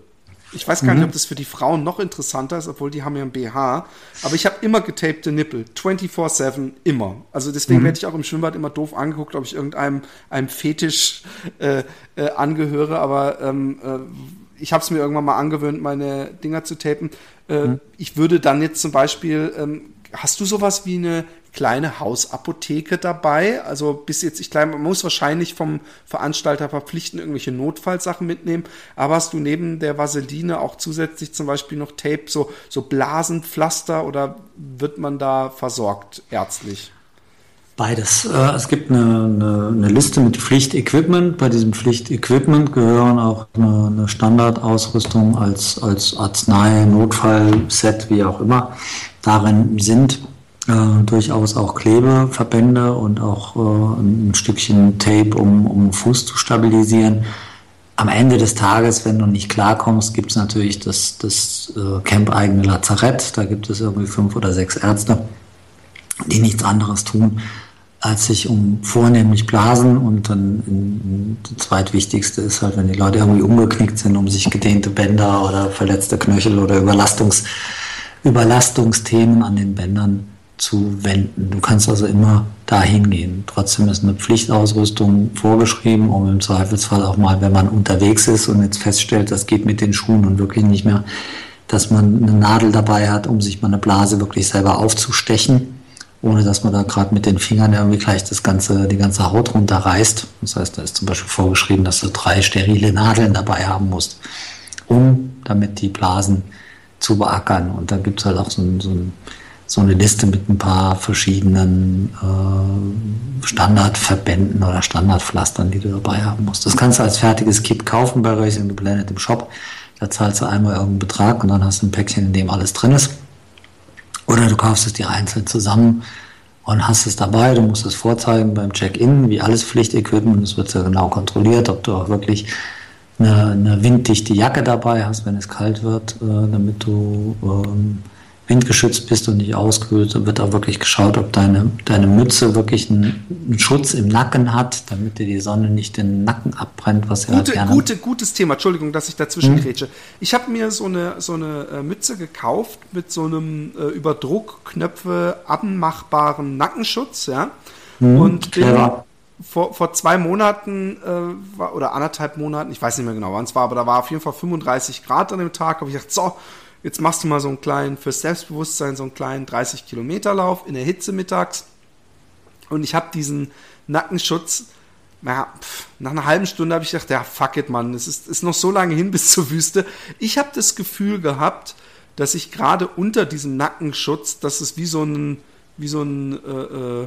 B: Ich weiß gar mhm. nicht, ob das für die Frauen noch interessanter ist, obwohl die haben ja ein BH. Aber ich habe immer getapte Nippel. 24-7, immer. Also deswegen mhm. werde ich auch im Schwimmbad immer doof angeguckt, ob ich irgendeinem einem Fetisch äh, äh, angehöre. Aber ähm, äh, ich habe es mir irgendwann mal angewöhnt, meine Dinger zu tapen. Äh, mhm. Ich würde dann jetzt zum Beispiel, ähm, hast du sowas wie eine kleine Hausapotheke dabei. Also bis jetzt, ich glaube, man muss wahrscheinlich vom Veranstalter verpflichten, irgendwelche Notfallsachen mitnehmen. Aber hast du neben der Vaseline auch zusätzlich zum Beispiel noch Tape, so, so Blasenpflaster oder wird man da versorgt ärztlich?
C: Beides. Äh, es gibt eine, eine, eine Liste mit Pflichtequipment. Bei diesem Pflichtequipment gehören auch eine, eine Standardausrüstung als, als Arznei, Notfallset, wie auch immer. Darin sind äh, durchaus auch Klebeverbände und auch äh, ein Stückchen Tape, um, um Fuß zu stabilisieren. Am Ende des Tages, wenn du nicht klarkommst, gibt es natürlich das, das äh, camp-eigene Lazarett. Da gibt es irgendwie fünf oder sechs Ärzte, die nichts anderes tun, als sich um vornehmlich Blasen und dann das zweitwichtigste ist halt, wenn die Leute irgendwie umgeknickt sind, um sich gedehnte Bänder oder verletzte Knöchel oder Überlastungs, Überlastungsthemen an den Bändern zu wenden. Du kannst also immer dahin gehen. Trotzdem ist eine Pflichtausrüstung vorgeschrieben, um im Zweifelsfall auch mal, wenn man unterwegs ist und jetzt feststellt, das geht mit den Schuhen und wirklich nicht mehr, dass man eine Nadel dabei hat, um sich mal eine Blase wirklich selber aufzustechen, ohne dass man da gerade mit den Fingern irgendwie gleich das ganze, die ganze Haut runterreißt. Das heißt, da ist zum Beispiel vorgeschrieben, dass du drei sterile Nadeln dabei haben musst, um damit die Blasen zu beackern. Und da gibt es halt auch so ein, so ein so eine Liste mit ein paar verschiedenen äh, Standardverbänden oder Standardpflastern, die du dabei haben musst. Das kannst du als fertiges Kit kaufen bei Racing the Planet im Shop. Da zahlst du einmal irgendeinen Betrag und dann hast du ein Päckchen, in dem alles drin ist. Oder du kaufst es dir einzeln zusammen und hast es dabei. Du musst es vorzeigen beim Check-in, wie alles Pflichtequipment. Es wird sehr genau kontrolliert, ob du auch wirklich eine, eine winddichte Jacke dabei hast, wenn es kalt wird, äh, damit du ähm, windgeschützt bist und nicht auskühlt, dann wird auch wirklich geschaut, ob deine, deine Mütze wirklich einen, einen, Schutz im Nacken hat, damit dir die Sonne nicht den Nacken abbrennt, was
B: ja gute, gute, Gutes Thema, Entschuldigung, dass ich dazwischen hm. Ich habe mir so eine, so eine äh, Mütze gekauft mit so einem äh, über Druckknöpfe abmachbaren Nackenschutz, ja. Hm, und bin vor, vor zwei Monaten äh, war, oder anderthalb Monaten, ich weiß nicht mehr genau wann es war, aber da war auf jeden Fall 35 Grad an dem Tag, habe ich gedacht, so, Jetzt machst du mal so einen kleinen, fürs Selbstbewusstsein, so einen kleinen 30 Kilometer Lauf in der Hitze mittags. Und ich habe diesen Nackenschutz, naja, pff, nach einer halben Stunde habe ich gedacht, ja, fuck it, Mann, es ist, ist noch so lange hin bis zur Wüste. Ich habe das Gefühl gehabt, dass ich gerade unter diesem Nackenschutz, dass es wie so ein, wie so ein äh, äh,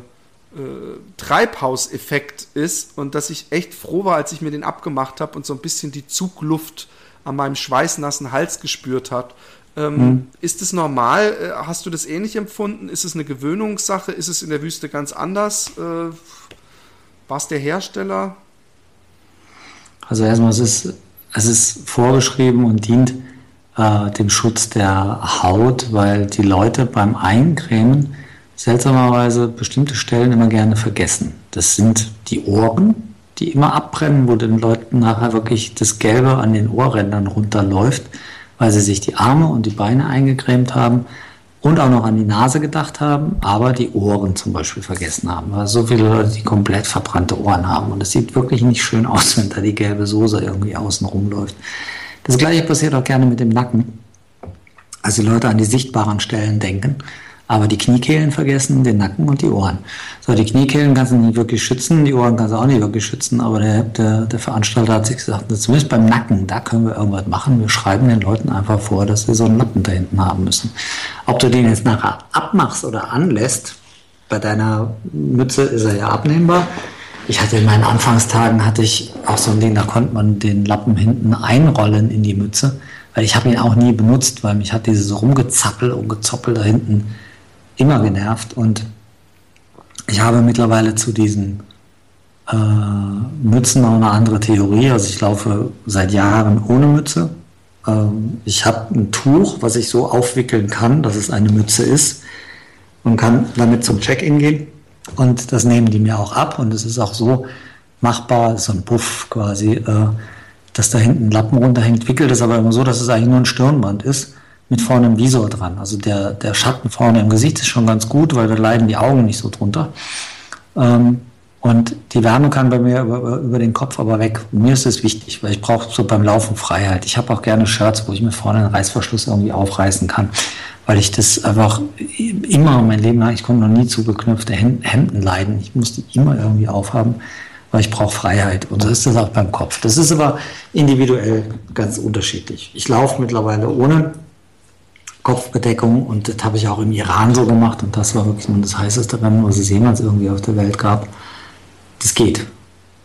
B: äh, Treibhauseffekt ist und dass ich echt froh war, als ich mir den abgemacht habe und so ein bisschen die Zugluft an meinem schweißnassen Hals gespürt hat. Ähm, hm. Ist es normal? Äh, hast du das ähnlich empfunden? Ist es eine Gewöhnungssache? Ist es in der Wüste ganz anders? Äh, War es der Hersteller?
C: Also erstmal, es ist, es ist vorgeschrieben und dient äh, dem Schutz der Haut, weil die Leute beim Eincremen seltsamerweise bestimmte Stellen immer gerne vergessen. Das sind die Ohren, die immer abbrennen, wo den Leuten nachher wirklich das Gelbe an den Ohrrändern runterläuft, weil sie sich die Arme und die Beine eingecremt haben und auch noch an die Nase gedacht haben, aber die Ohren zum Beispiel vergessen haben. Weil so viele Leute, die komplett verbrannte Ohren haben. Und es sieht wirklich nicht schön aus, wenn da die gelbe Soße irgendwie außen rumläuft. Das gleiche passiert auch gerne mit dem Nacken. Also die Leute an die sichtbaren Stellen denken aber die Kniekehlen vergessen, den Nacken und die Ohren. So, die Kniekehlen kannst du nicht wirklich schützen, die Ohren kannst du auch nicht wirklich schützen, aber der, der, der Veranstalter hat sich gesagt, zumindest beim Nacken, da können wir irgendwas machen. Wir schreiben den Leuten einfach vor, dass sie so einen Lappen da hinten haben müssen. Ob du den jetzt nachher abmachst oder anlässt, bei deiner Mütze ist er ja abnehmbar. Ich hatte in meinen Anfangstagen hatte ich auch so ein Ding, da konnte man den Lappen hinten einrollen in die Mütze, weil ich habe ihn auch nie benutzt, weil mich hat dieses Rumgezappel und Gezoppel da hinten immer genervt und ich habe mittlerweile zu diesen äh, Mützen noch eine andere Theorie. Also ich laufe seit Jahren ohne Mütze. Ähm, ich habe ein Tuch, was ich so aufwickeln kann, dass es eine Mütze ist und kann damit zum Check-in gehen. Und das nehmen die mir auch ab und es ist auch so machbar, so ein Puff quasi, äh, dass da hinten ein Lappen runterhängt. Wickelt es aber immer so, dass es eigentlich nur ein Stirnband ist mit vorne einem Visor dran. Also der, der Schatten vorne im Gesicht ist schon ganz gut, weil da leiden die Augen nicht so drunter. Ähm, und die Wärme kann bei mir über, über den Kopf aber weg. Mir ist es wichtig, weil ich brauche so beim Laufen Freiheit. Ich habe auch gerne Shirts, wo ich mir vorne den Reißverschluss irgendwie aufreißen kann, weil ich das einfach immer mein Leben lang, ich konnte noch nie zugeknöpfte Hemden leiden. Ich muss die immer irgendwie aufhaben, weil ich brauche Freiheit. Und so ist das auch beim Kopf. Das ist aber individuell ganz unterschiedlich. Ich laufe mittlerweile ohne Kopfbedeckung und das habe ich auch im Iran so gemacht und das war wirklich nur das heißeste Rennen, was es jemals irgendwie auf der Welt gab. Das geht.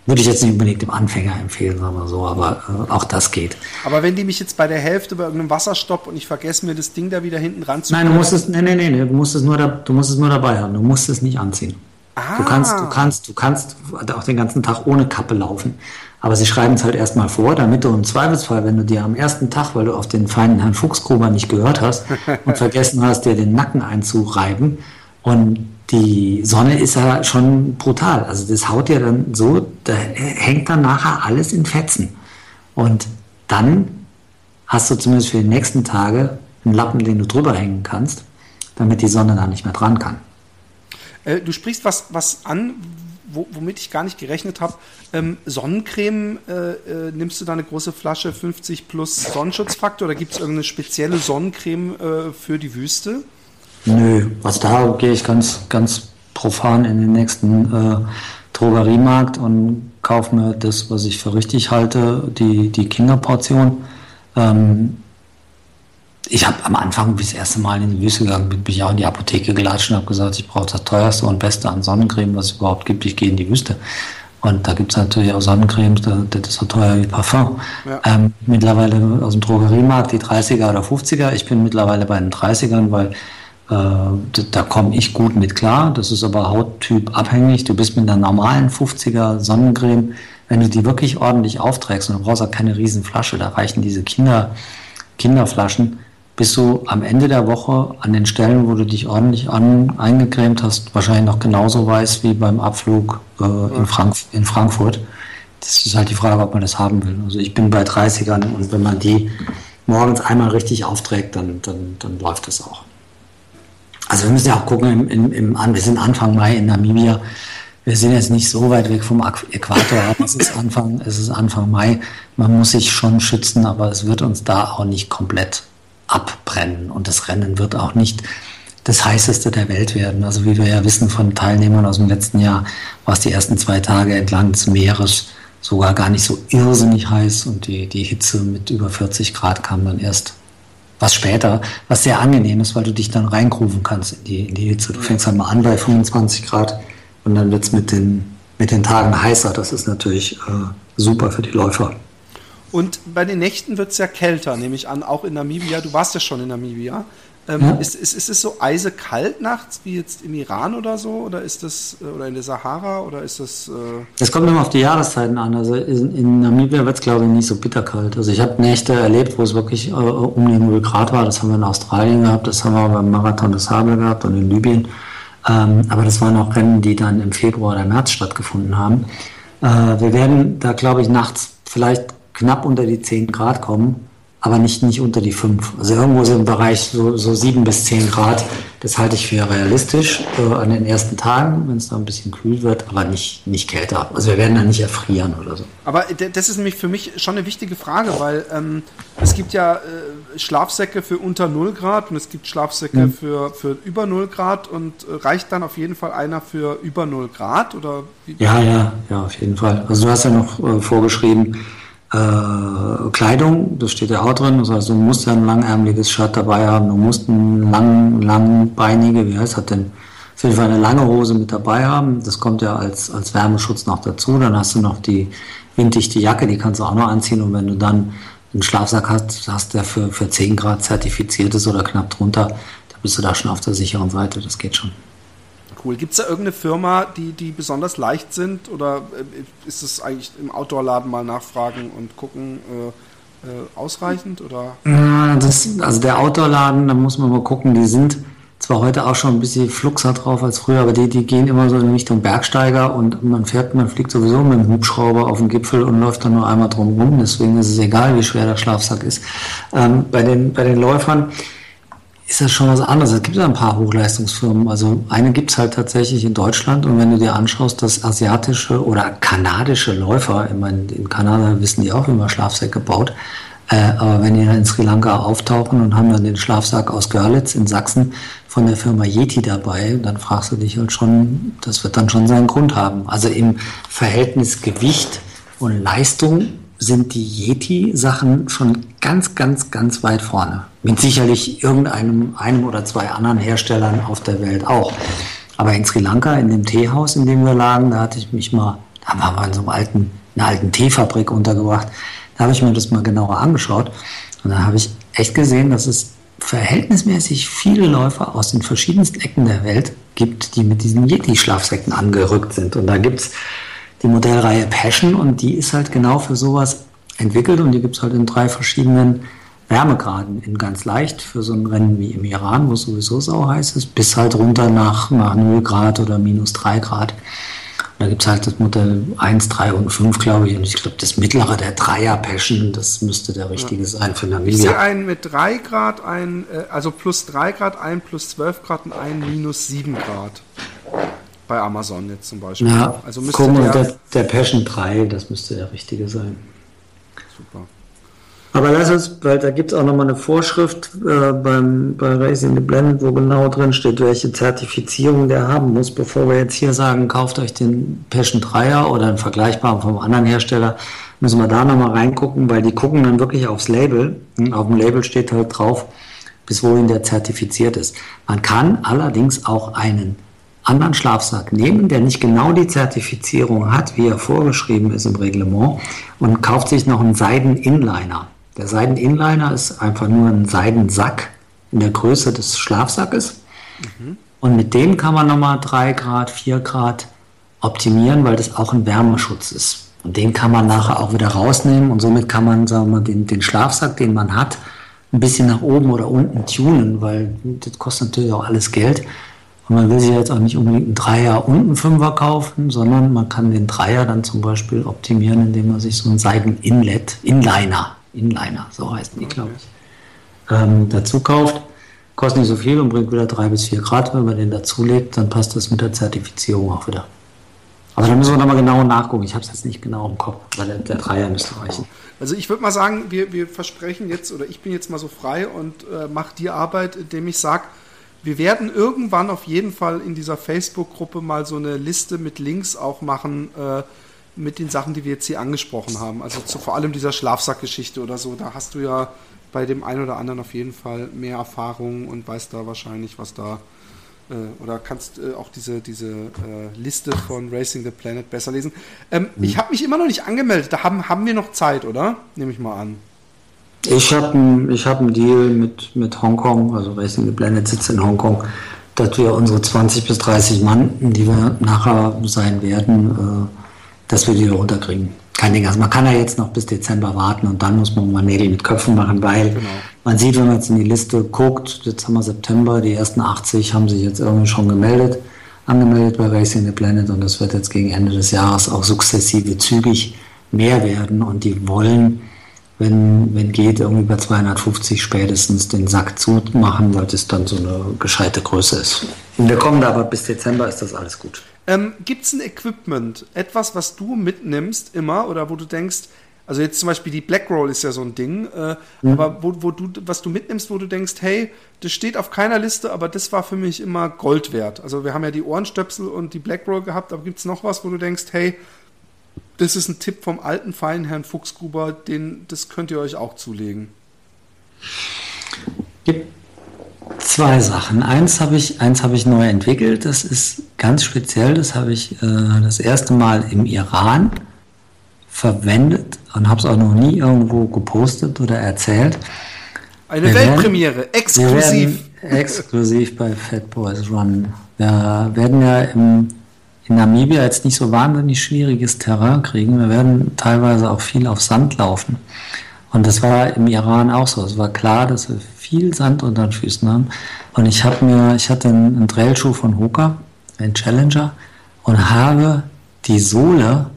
C: Würde ich jetzt nicht unbedingt dem Anfänger empfehlen, sagen wir so, aber äh, auch das geht.
B: Aber wenn die mich jetzt bei der Hälfte bei irgendeinem Wasserstopp und ich vergesse mir das Ding da wieder hinten ran
C: zu Nein, du musst es, nee, nee, nee, du musst es nur, da, du musst es nur dabei haben. Du musst es nicht anziehen. Ah. Du kannst, du kannst, du kannst auch den ganzen Tag ohne Kappe laufen. Aber sie schreiben es halt erstmal vor, damit du im Zweifelsfall, wenn du dir am ersten Tag, weil du auf den feinen Herrn Fuchsgruber nicht gehört hast und vergessen hast, dir den Nacken einzureiben und die Sonne ist ja schon brutal. Also das haut ja dann so, da hängt dann nachher alles in Fetzen. Und dann hast du zumindest für die nächsten Tage einen Lappen, den du drüber hängen kannst, damit die Sonne da nicht mehr dran kann.
B: Äh, du sprichst was, was an, wo, womit ich gar nicht gerechnet habe. Ähm, Sonnencreme, äh, äh, nimmst du da eine große Flasche 50 plus Sonnenschutzfaktor oder gibt es irgendeine spezielle Sonnencreme äh, für die Wüste?
C: Nö, also da gehe ich ganz, ganz profan in den nächsten äh, Drogeriemarkt und kaufe mir das, was ich für richtig halte, die, die Kinderportion. Ähm, ich habe am Anfang, wie das erste Mal in die Wüste gegangen bin, bin ich auch in die Apotheke gelatscht und habe gesagt, ich brauche das teuerste und beste an Sonnencreme, was es überhaupt gibt. Ich gehe in die Wüste. Und da gibt es natürlich auch Sonnencremes, das ist so teuer wie Parfum. Ja. Ähm, mittlerweile aus dem Drogeriemarkt die 30er oder 50er. Ich bin mittlerweile bei den 30ern, weil äh, da, da komme ich gut mit klar. Das ist aber Hauttyp abhängig. Du bist mit einer normalen 50er Sonnencreme, wenn du die wirklich ordentlich aufträgst und du brauchst auch keine riesen Flasche, da reichen diese Kinder, Kinderflaschen, bist du am Ende der Woche an den Stellen, wo du dich ordentlich an, eingecremt hast, wahrscheinlich noch genauso weiß wie beim Abflug äh, in, Frank in Frankfurt. Das ist halt die Frage, ob man das haben will. Also ich bin bei 30ern und wenn man die morgens einmal richtig aufträgt, dann, dann, dann läuft das auch. Also wir müssen ja auch gucken, im, im, im, wir sind Anfang Mai in Namibia. Wir sind jetzt nicht so weit weg vom Äquator, aber es ist Anfang, es ist Anfang Mai. Man muss sich schon schützen, aber es wird uns da auch nicht komplett abbrennen. Und das Rennen wird auch nicht das heißeste der Welt werden. Also wie wir ja wissen von Teilnehmern aus dem letzten Jahr, war es die ersten zwei Tage entlang des Meeres sogar gar nicht so irrsinnig heiß und die, die Hitze mit über 40 Grad kam dann erst was später, was sehr angenehm ist, weil du dich dann reingrufen kannst in die, in die Hitze. Du fängst halt mal an bei 25 Grad und dann wird es mit den, mit den Tagen heißer. Das ist natürlich äh, super für die Läufer.
B: Und bei den Nächten wird es ja kälter, nehme ich an, auch in Namibia. Du warst ja schon in Namibia. Ähm, ja. ist, ist, ist es so eisekalt nachts wie jetzt im Iran oder so? Oder ist das, äh, oder in der Sahara oder ist das.
C: Es äh kommt immer auf die Jahreszeiten an. Also in, in Namibia wird es, glaube ich, nicht so bitterkalt. Also ich habe Nächte erlebt, wo es wirklich äh, um die 0 Grad war. Das haben wir in Australien gehabt, das haben wir beim Marathon des Sable gehabt und in Libyen. Ähm, aber das waren auch Rennen, die dann im Februar oder März stattgefunden haben. Äh, wir werden da, glaube ich, nachts vielleicht knapp unter die 10 Grad kommen aber nicht, nicht unter die 5. Also irgendwo so im Bereich so, so 7 bis 10 Grad, das halte ich für realistisch äh, an den ersten Tagen, wenn es da ein bisschen kühl wird, aber nicht, nicht kälter. Also wir werden da nicht erfrieren oder so.
B: Aber das ist nämlich für mich schon eine wichtige Frage, weil ähm, es gibt ja äh, Schlafsäcke für unter 0 Grad und es gibt Schlafsäcke mhm. für, für über 0 Grad und äh, reicht dann auf jeden Fall einer für über 0 Grad? Oder
C: wie? Ja, ja, ja, auf jeden Fall. Also du hast ja noch äh, vorgeschrieben, äh, Kleidung, das steht ja auch drin. Das du musst ja ein langärmeliges Shirt dabei haben, du musst ein lang, langbeinige, wie heißt das denn? Auf jeden Fall eine lange Hose mit dabei haben. Das kommt ja als, als Wärmeschutz noch dazu. Dann hast du noch die winddichte Jacke, die kannst du auch noch anziehen. Und wenn du dann einen Schlafsack hast, hast der für, für 10 Grad zertifiziert ist oder knapp drunter, da bist du da schon auf der sicheren Seite. Das geht schon
B: cool. Gibt es da irgendeine Firma, die, die besonders leicht sind? Oder äh, ist es eigentlich im Outdoor-Laden mal nachfragen und gucken äh, äh, ausreichend? Oder?
C: Das, also der Outdoor-Laden, da muss man mal gucken, die sind zwar heute auch schon ein bisschen fluxer drauf als früher, aber die, die gehen immer so in Richtung Bergsteiger und man fährt, man fliegt sowieso mit dem Hubschrauber auf den Gipfel und läuft dann nur einmal drum rum. Deswegen ist es egal, wie schwer der Schlafsack ist. Ähm, bei, den, bei den Läufern, ist das schon was anderes. Es gibt ja ein paar Hochleistungsfirmen. Also eine gibt es halt tatsächlich in Deutschland und wenn du dir anschaust, dass asiatische oder kanadische Läufer, ich meine, in Kanada wissen die auch, wie man Schlafsäcke baut, äh, aber wenn die dann in Sri Lanka auftauchen und haben dann den Schlafsack aus Görlitz in Sachsen von der Firma Yeti dabei, dann fragst du dich halt schon, das wird dann schon seinen Grund haben. Also im Verhältnis Gewicht und Leistung sind die Yeti-Sachen schon ganz, ganz, ganz weit vorne. Mit sicherlich irgendeinem einem oder zwei anderen Herstellern auf der Welt auch. Aber in Sri Lanka, in dem Teehaus, in dem wir lagen, da hatte ich mich mal, da waren wir in so einem alten, einer alten Teefabrik untergebracht. Da habe ich mir das mal genauer angeschaut. Und da habe ich echt gesehen, dass es verhältnismäßig viele Läufer aus den verschiedensten Ecken der Welt gibt, die mit diesen Yeti-Schlafsäcken angerückt sind. Und da gibt es die Modellreihe Passion und die ist halt genau für sowas entwickelt und die gibt es halt in drei verschiedenen Wärmegraden. In ganz leicht für so ein Rennen wie im Iran, wo es sowieso sau heiß ist, bis halt runter nach, nach 0 Grad oder minus 3 Grad. Da gibt es halt das Modell 1, 3 und 5, glaube ich. Und ich glaube, das mittlere, der Dreier Passion, das müsste der richtige ja. sein für Namibia.
B: Ich sehe einen mit 3 Grad, ein, äh, also plus 3 Grad, ein plus 12 Grad und ein minus 7 Grad bei Amazon jetzt zum Beispiel.
C: Ja, also müsste der, der, der Passion 3, das müsste der richtige sein. Super. Aber lass uns, weil da gibt es auch nochmal eine Vorschrift äh, beim, bei Racing the Blend, wo genau drin steht, welche Zertifizierung der haben muss, bevor wir jetzt hier sagen, kauft euch den Passion 3er oder einen vergleichbaren vom anderen Hersteller, müssen wir da nochmal reingucken, weil die gucken dann wirklich aufs Label. Hm, auf dem Label steht halt drauf, bis wohin der zertifiziert ist. Man kann allerdings auch einen anderen Schlafsack nehmen, der nicht genau die Zertifizierung hat, wie er vorgeschrieben ist im Reglement, und kauft sich noch einen Seiden-Inliner. Der Seiden-Inliner ist einfach nur ein Seidensack in der Größe des Schlafsackes. Mhm. Und mit dem kann man nochmal 3 Grad, 4 Grad optimieren, weil das auch ein Wärmeschutz ist. Und den kann man nachher auch wieder rausnehmen und somit kann man, sagen wir, den, den Schlafsack, den man hat, ein bisschen nach oben oder unten tunen, weil das kostet natürlich auch alles Geld. Und man will sich jetzt auch nicht unbedingt einen Dreier und einen Fünfer kaufen, sondern man kann den Dreier dann zum Beispiel optimieren, indem man sich so einen Seiden-Inlet, Inliner, Inliner, so heißen die, glaube ich, ähm, dazu kauft. Kostet nicht so viel und bringt wieder drei bis vier Grad. Wenn man den dazulegt, dann passt das mit der Zertifizierung auch wieder. Aber da müssen wir nochmal genau nachgucken. Ich habe es jetzt nicht genau im Kopf, weil der, der Dreier müsste reichen.
B: Also ich würde mal sagen, wir, wir versprechen jetzt, oder ich bin jetzt mal so frei und äh, mache die Arbeit, indem ich sage, wir werden irgendwann auf jeden Fall in dieser Facebook-Gruppe mal so eine Liste mit Links auch machen äh, mit den Sachen, die wir jetzt hier angesprochen haben. Also zu, vor allem dieser Schlafsackgeschichte oder so. Da hast du ja bei dem einen oder anderen auf jeden Fall mehr Erfahrung und weißt da wahrscheinlich, was da äh, oder kannst äh, auch diese, diese äh, Liste von Racing the Planet besser lesen. Ähm, mhm. Ich habe mich immer noch nicht angemeldet. Da haben, haben wir noch Zeit, oder? Nehme ich mal an.
C: Ich habe einen hab Deal mit, mit Hongkong, also Racing the Planet sitzt in Hongkong, dass wir unsere 20 bis 30 Mann, die wir nachher sein werden, äh, dass wir die da runterkriegen. Kein Ding. Also man kann ja jetzt noch bis Dezember warten und dann muss man mal Nägel mit Köpfen machen, weil genau. man sieht, wenn man jetzt in die Liste guckt, jetzt haben wir September, die ersten 80 haben sich jetzt irgendwie schon gemeldet, angemeldet bei Racing the Planet und das wird jetzt gegen Ende des Jahres auch sukzessive zügig mehr werden und die wollen wenn, wenn geht, irgendwie bei 250 spätestens den Sack zumachen, weil das dann so eine gescheite Größe ist. Und wir kommen da aber bis Dezember ist das alles gut.
B: Ähm, Gibt es ein Equipment, etwas, was du mitnimmst immer oder wo du denkst, also jetzt zum Beispiel die Black Roll ist ja so ein Ding, äh, mhm. aber wo, wo du, was du mitnimmst, wo du denkst, hey, das steht auf keiner Liste, aber das war für mich immer Gold wert. Also wir haben ja die Ohrenstöpsel und die Black Roll gehabt, aber gibt es noch was, wo du denkst, hey, das ist ein Tipp vom alten feinen Herrn Fuchsgruber, den, das könnt ihr euch auch zulegen.
C: Gibt zwei Sachen. Eins habe ich, eins habe ich neu entwickelt. Das ist ganz speziell. Das habe ich äh, das erste Mal im Iran verwendet und habe es auch noch nie irgendwo gepostet oder erzählt.
B: Eine wir Weltpremiere, werden, exklusiv.
C: exklusiv bei Fat Boys Run. Wir werden ja im in Namibia jetzt nicht so wahnsinnig schwieriges Terrain kriegen. Wir werden teilweise auch viel auf Sand laufen. Und das war im Iran auch so. Es war klar, dass wir viel Sand unter den Füßen haben. Und ich habe mir, ich hatte einen, Trailschuh von Hoka, einen Challenger, und habe die Sohle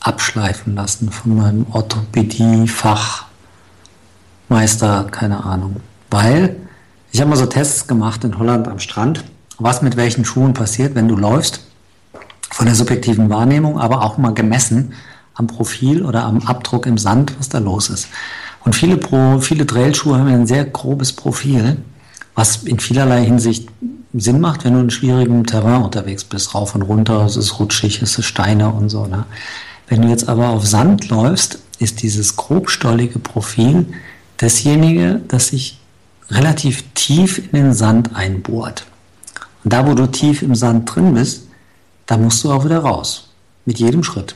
C: abschleifen lassen von meinem Orthopädie-Fachmeister, keine Ahnung. Weil ich habe mal so Tests gemacht in Holland am Strand, was mit welchen Schuhen passiert, wenn du läufst von der subjektiven Wahrnehmung, aber auch mal gemessen am Profil oder am Abdruck im Sand, was da los ist. Und viele, Pro, viele Trailschuhe haben ein sehr grobes Profil, was in vielerlei Hinsicht Sinn macht, wenn du in schwierigem Terrain unterwegs bist, rauf und runter, es ist rutschig, es ist Steine und so. Ne? Wenn du jetzt aber auf Sand läufst, ist dieses grobstollige Profil dasjenige, das sich relativ tief in den Sand einbohrt. Und da, wo du tief im Sand drin bist, da musst du auch wieder raus. Mit jedem Schritt.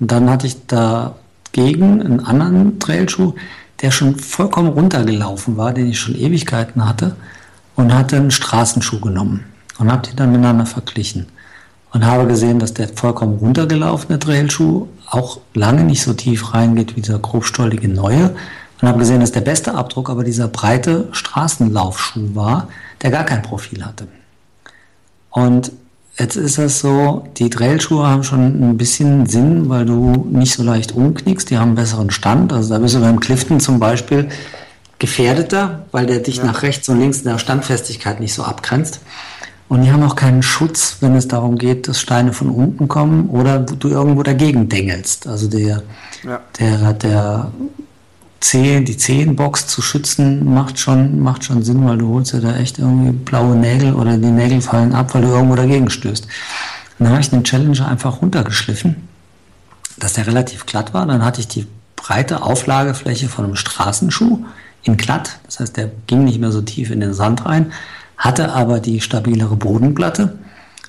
C: Und dann hatte ich dagegen einen anderen Trailschuh, der schon vollkommen runtergelaufen war, den ich schon Ewigkeiten hatte, und hatte einen Straßenschuh genommen und habe die dann miteinander verglichen. Und habe gesehen, dass der vollkommen runtergelaufene Trailschuh auch lange nicht so tief reingeht wie dieser grobstollige neue. Und habe gesehen, dass der beste Abdruck aber dieser breite Straßenlaufschuh war, der gar kein Profil hatte. Und Jetzt ist es so, die Trailschuhe haben schon ein bisschen Sinn, weil du nicht so leicht umknickst, die haben einen besseren Stand. Also da bist du beim Clifton zum Beispiel gefährdeter, weil der dich ja. nach rechts und links in der Standfestigkeit nicht so abgrenzt. Und die haben auch keinen Schutz, wenn es darum geht, dass Steine von unten kommen oder du irgendwo dagegen dengelst. Also der, ja. der, der Zehen, die Zehenbox zu schützen, macht schon, macht schon Sinn, weil du holst ja da echt irgendwie blaue Nägel oder die Nägel fallen ab, weil du irgendwo dagegen stößt. Und dann habe ich den Challenger einfach runtergeschliffen, dass der relativ glatt war. Dann hatte ich die breite Auflagefläche von einem Straßenschuh in glatt. Das heißt, der ging nicht mehr so tief in den Sand rein, hatte aber die stabilere Bodenplatte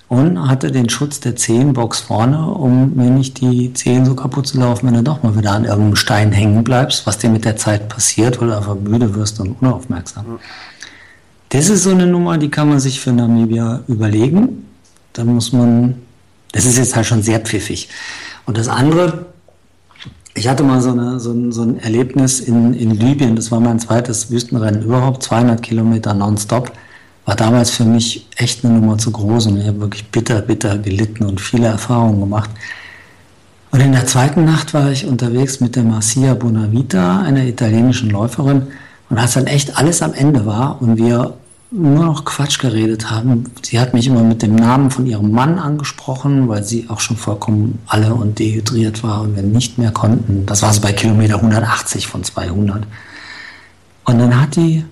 C: und hatte den Schutz der Zehenbox vorne, um mir nicht die Zehen so kaputt zu laufen, wenn du doch mal wieder an irgendeinem Stein hängen bleibst, was dir mit der Zeit passiert, weil du einfach müde wirst und unaufmerksam. Das ist so eine Nummer, die kann man sich für Namibia überlegen. Da muss man, das ist jetzt halt schon sehr pfiffig. Und das andere, ich hatte mal so, eine, so, ein, so ein Erlebnis in, in Libyen, das war mein zweites Wüstenrennen überhaupt, 200 Kilometer nonstop war damals für mich echt eine Nummer zu groß und ich habe wirklich bitter, bitter gelitten und viele Erfahrungen gemacht. Und in der zweiten Nacht war ich unterwegs mit der Marcia Bonavita, einer italienischen Läuferin, und als dann echt alles am Ende war und wir nur noch Quatsch geredet haben, sie hat mich immer mit dem Namen von ihrem Mann angesprochen, weil sie auch schon vollkommen alle und dehydriert war und wir nicht mehr konnten. Das war so bei Kilometer 180 von 200. Und dann hat die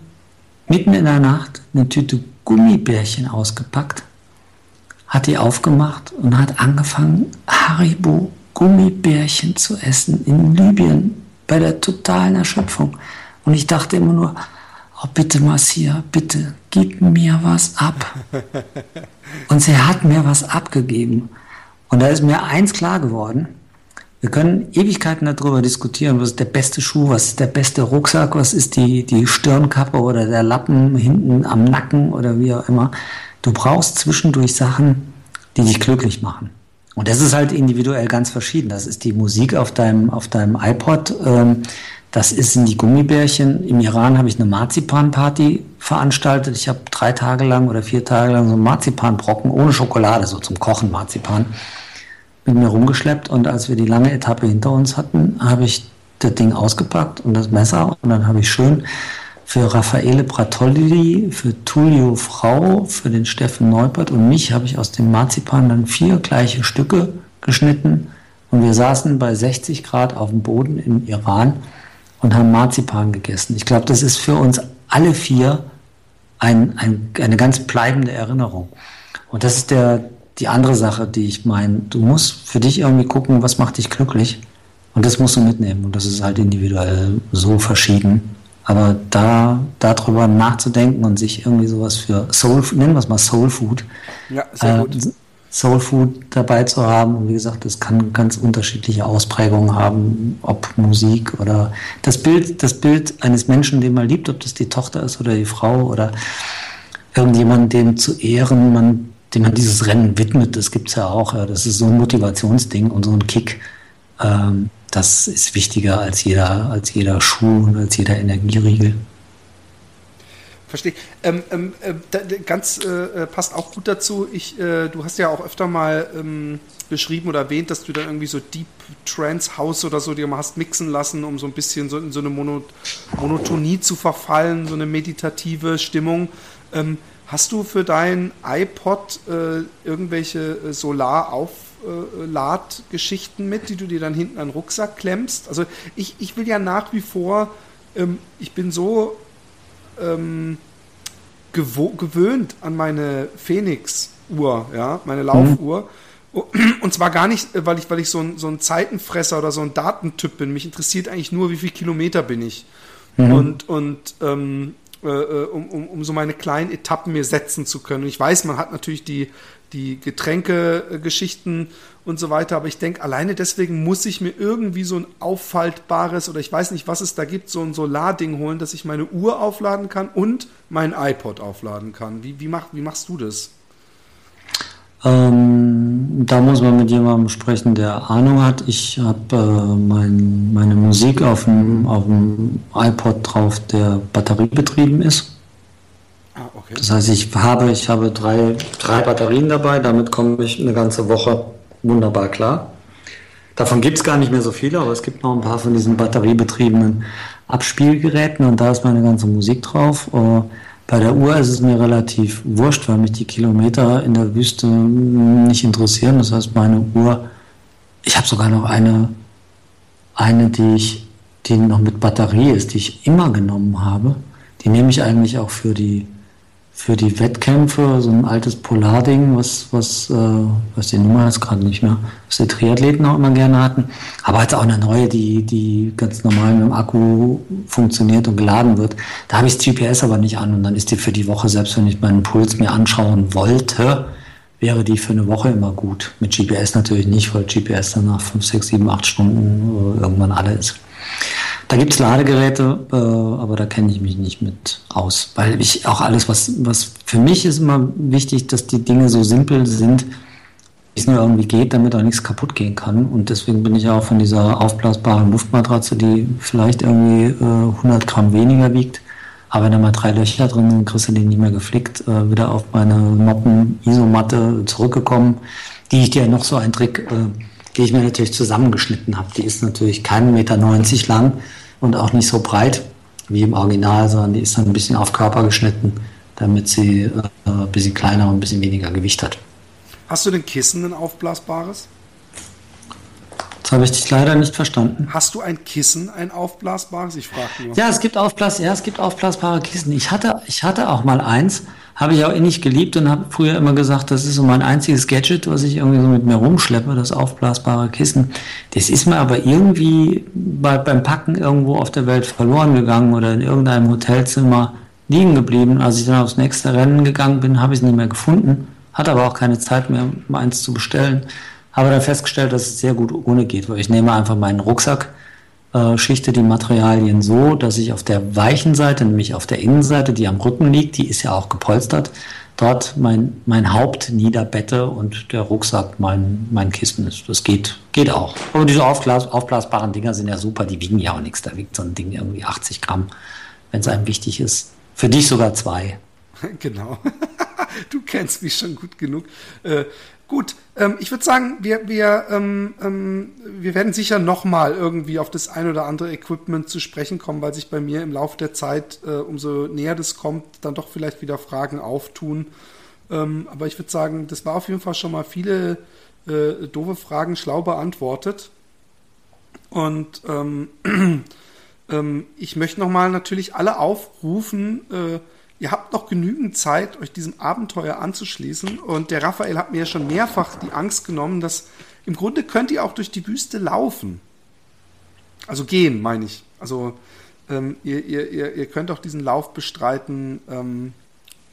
C: mitten in der Nacht eine Tüte Gummibärchen ausgepackt, hat die aufgemacht und hat angefangen, Haribo Gummibärchen zu essen in Libyen bei der totalen Erschöpfung. Und ich dachte immer nur, oh bitte Marcia, bitte, gib mir was ab. Und sie hat mir was abgegeben. Und da ist mir eins klar geworden, Wir können Ewigkeiten darüber diskutieren, was ist der beste Schuh, was ist der beste Rucksack, was ist die, die Stirnkappe oder der Lappen hinten am Nacken oder wie auch immer. Du brauchst zwischendurch Sachen, die dich glücklich machen. Und das ist halt individuell ganz verschieden. Das ist die Musik auf deinem, auf deinem iPod. Ähm, das ist in die Gummibärchen. Im Iran habe ich eine Marzipanparty veranstaltet. Ich habe drei Tage lang oder vier Tage lang so Marzipanbrocken ohne Schokolade, so zum Kochen Marzipan mit mir rumgeschleppt und als wir die lange Etappe hinter uns hatten, habe ich das Ding ausgepackt und das Messer und dann habe ich schön für Raffaele Pratolli, für Tullio Frau, für den Steffen Neupert und mich habe ich aus dem Marzipan dann vier gleiche Stücke geschnitten und wir saßen bei 60 Grad auf dem Boden im Iran und haben Marzipan gegessen. Ich glaube, das ist für uns alle vier ein, ein, eine ganz bleibende Erinnerung. Und das ist der, die andere Sache, die ich meine. Du musst für dich irgendwie gucken, was macht dich glücklich. Und das musst du mitnehmen. Und das ist halt individuell so verschieden. Aber da darüber nachzudenken und sich irgendwie sowas für Soul, nennen wir es mal Soul Food, ja, sehr gut. Äh, Soul Food dabei zu haben. Und wie gesagt, das kann ganz unterschiedliche Ausprägungen haben, ob Musik oder das Bild, das Bild eines Menschen, den man liebt, ob das die Tochter ist oder die Frau oder irgendjemand, dem zu ehren man dem man dieses Rennen widmet, das gibt es ja auch. Das ist so ein Motivationsding und so ein Kick. Ähm, das ist wichtiger als jeder, als jeder Schuh und als jeder Energieriegel.
B: Verstehe. Ähm, ähm, äh, ganz äh, äh, passt auch gut dazu. Ich, äh, du hast ja auch öfter mal ähm, beschrieben oder erwähnt, dass du da irgendwie so Deep Trance House oder so dir mal hast mixen lassen, um so ein bisschen so in so eine Mono Monotonie zu verfallen, so eine meditative Stimmung. Hast du für dein iPod äh, irgendwelche äh, Solaraufladgeschichten mit, die du dir dann hinten an den Rucksack klemmst? Also ich, ich will ja nach wie vor, ähm, ich bin so ähm, gewöhnt an meine Phoenix-Uhr, ja, meine mhm. Laufuhr. Mhm. Und zwar gar nicht, äh, weil ich, weil ich so ein, so ein Zeitenfresser oder so ein Datentyp bin. Mich interessiert eigentlich nur, wie viel Kilometer bin ich. Mhm. Und, und ähm, äh, äh, um, um, um so meine kleinen Etappen mir setzen zu können. Und ich weiß, man hat natürlich die, die Getränkegeschichten und so weiter, aber ich denke, alleine deswegen muss ich mir irgendwie so ein auffaltbares oder ich weiß nicht, was es da gibt, so ein Solarding holen, dass ich meine Uhr aufladen kann und mein iPod aufladen kann. Wie, wie, mach, wie machst du das?
C: Ähm, da muss man mit jemandem sprechen, der Ahnung hat. Ich habe äh, mein, meine Musik auf dem, auf dem iPod drauf, der batteriebetrieben ist. Ah, okay. Das heißt, ich habe, ich habe drei, drei Batterien dabei, damit komme ich eine ganze Woche wunderbar klar. Davon gibt es gar nicht mehr so viele, aber es gibt noch ein paar von diesen batteriebetriebenen Abspielgeräten und da ist meine ganze Musik drauf. Uh, bei der Uhr ist es mir relativ wurscht, weil mich die Kilometer in der Wüste nicht interessieren. Das heißt, meine Uhr, ich habe sogar noch eine, eine, die ich, die noch mit Batterie ist, die ich immer genommen habe. Die nehme ich eigentlich auch für die für die Wettkämpfe, so ein altes Polarding, was, was, äh, was die Nummer ist gerade nicht mehr, was die Triathleten auch immer gerne hatten. Aber jetzt auch eine neue, die, die ganz normal mit dem Akku funktioniert und geladen wird. Da habe ich das GPS aber nicht an und dann ist die für die Woche, selbst wenn ich meinen Puls mir anschauen wollte, wäre die für eine Woche immer gut. Mit GPS natürlich nicht, weil GPS dann nach 5, 6, 7, 8 Stunden irgendwann alle ist. Da gibt es Ladegeräte, äh, aber da kenne ich mich nicht mit aus. Weil ich auch alles, was, was für mich ist immer wichtig, dass die Dinge so simpel sind, wie es nur irgendwie geht, damit auch nichts kaputt gehen kann. Und deswegen bin ich auch von dieser aufblasbaren Luftmatratze, die vielleicht irgendwie äh, 100 Gramm weniger wiegt, aber wenn da mal drei Löcher drin sind, kriegst du die nicht mehr geflickt, äh, wieder auf meine Noppen-Isomatte zurückgekommen, die ich dir noch so ein Trick äh, die ich mir natürlich zusammengeschnitten habe. Die ist natürlich keinen Meter 90 lang und auch nicht so breit wie im Original, sondern die ist dann ein bisschen auf Körper geschnitten, damit sie äh, ein bisschen kleiner und ein bisschen weniger Gewicht hat.
B: Hast du denn Kissen, ein aufblasbares?
C: Das habe ich dich leider nicht verstanden.
B: Hast du ein Kissen, ein aufblasbares? Ich frage
C: nur. Ja, es gibt, aufblas ja, es gibt aufblasbare Kissen. Ich hatte, ich hatte auch mal eins, habe ich auch innig geliebt und habe früher immer gesagt, das ist so mein einziges Gadget, was ich irgendwie so mit mir rumschleppe, das aufblasbare Kissen. Das ist mir aber irgendwie bei, beim Packen irgendwo auf der Welt verloren gegangen oder in irgendeinem Hotelzimmer liegen geblieben. Als ich dann aufs nächste Rennen gegangen bin, habe ich es nicht mehr gefunden, hatte aber auch keine Zeit mehr, um eins zu bestellen habe dann festgestellt, dass es sehr gut ohne geht, weil ich nehme einfach meinen Rucksack, äh, schichte die Materialien so, dass ich auf der weichen Seite, nämlich auf der Innenseite, die am Rücken liegt, die ist ja auch gepolstert, dort mein, mein Haupt niederbette und der Rucksack mein, mein Kissen ist. Das geht, geht auch. Aber diese aufblas aufblasbaren Dinger sind ja super, die wiegen ja auch nichts. Da wiegt so ein Ding irgendwie 80 Gramm, wenn es einem wichtig ist. Für dich sogar zwei.
B: Genau. du kennst mich schon gut genug. Äh, gut, ähm, ich würde sagen, wir, wir, ähm, ähm, wir werden sicher nochmal irgendwie auf das ein oder andere Equipment zu sprechen kommen, weil sich bei mir im Laufe der Zeit, äh, umso näher das kommt, dann doch vielleicht wieder Fragen auftun. Ähm, aber ich würde sagen, das war auf jeden Fall schon mal viele äh, doofe Fragen schlau beantwortet. Und ähm, ähm, ich möchte nochmal natürlich alle aufrufen, äh, ihr habt noch genügend Zeit, euch diesem Abenteuer anzuschließen. Und der Raphael hat mir ja schon mehrfach die Angst genommen, dass im Grunde könnt ihr auch durch die Wüste laufen. Also gehen, meine ich. Also ähm, ihr, ihr, ihr, könnt auch diesen Lauf bestreiten, ähm,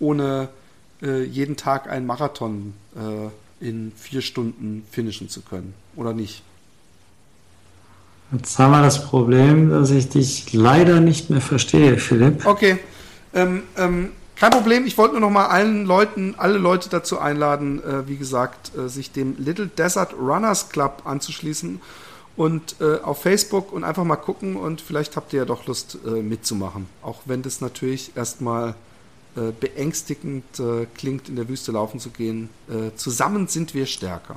B: ohne äh, jeden Tag einen Marathon äh, in vier Stunden finishen zu können. Oder nicht?
C: Jetzt haben wir das Problem, dass ich dich leider nicht mehr verstehe, Philipp.
B: Okay. Ähm, ähm, kein Problem, ich wollte nur noch mal allen Leuten, alle Leute dazu einladen, äh, wie gesagt, äh, sich dem Little Desert Runners Club anzuschließen und äh, auf Facebook und einfach mal gucken und vielleicht habt ihr ja doch Lust äh, mitzumachen. Auch wenn das natürlich erstmal äh, beängstigend äh, klingt, in der Wüste laufen zu gehen. zusammen sind wir stärker.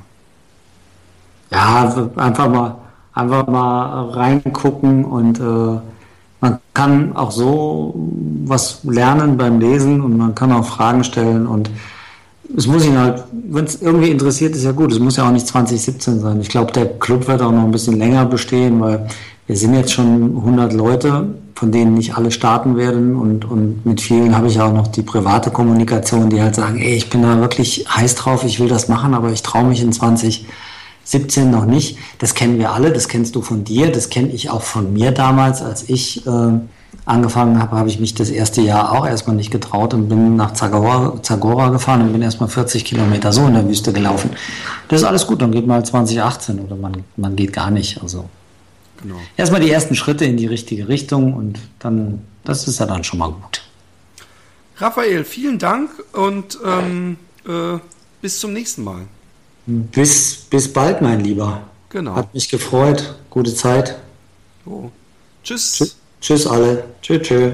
C: Ja, einfach mal, einfach mal reingucken und man kann auch so was lernen beim Lesen und man kann auch Fragen stellen und es muss ihn halt, wenn es irgendwie interessiert, ist ja gut. Es muss ja auch nicht 2017 sein. Ich glaube, der Club wird auch noch ein bisschen länger bestehen, weil wir sind jetzt schon 100 Leute, von denen nicht alle starten werden und, und mit vielen habe ich auch noch die private Kommunikation, die halt sagen, ey, ich bin da wirklich heiß drauf, ich will das machen, aber ich traue mich in 20 17 noch nicht. Das kennen wir alle, das kennst du von dir, das kenne ich auch von mir damals, als ich äh, angefangen habe, habe ich mich das erste Jahr auch erstmal nicht getraut und bin nach Zagora, Zagora gefahren und bin erstmal 40 Kilometer so in der Wüste gelaufen. Das ist alles gut, dann geht mal 2018 oder man, man geht gar nicht. Also genau. erstmal die ersten Schritte in die richtige Richtung und dann, das ist ja dann schon mal gut.
B: Raphael, vielen Dank und ähm, äh, bis zum nächsten Mal.
C: Bis, bis bald, mein Lieber.
B: Genau.
C: Hat mich gefreut. Gute Zeit.
B: Oh. Tschüss.
C: Tschüss, alle. Tschüss, tschüss.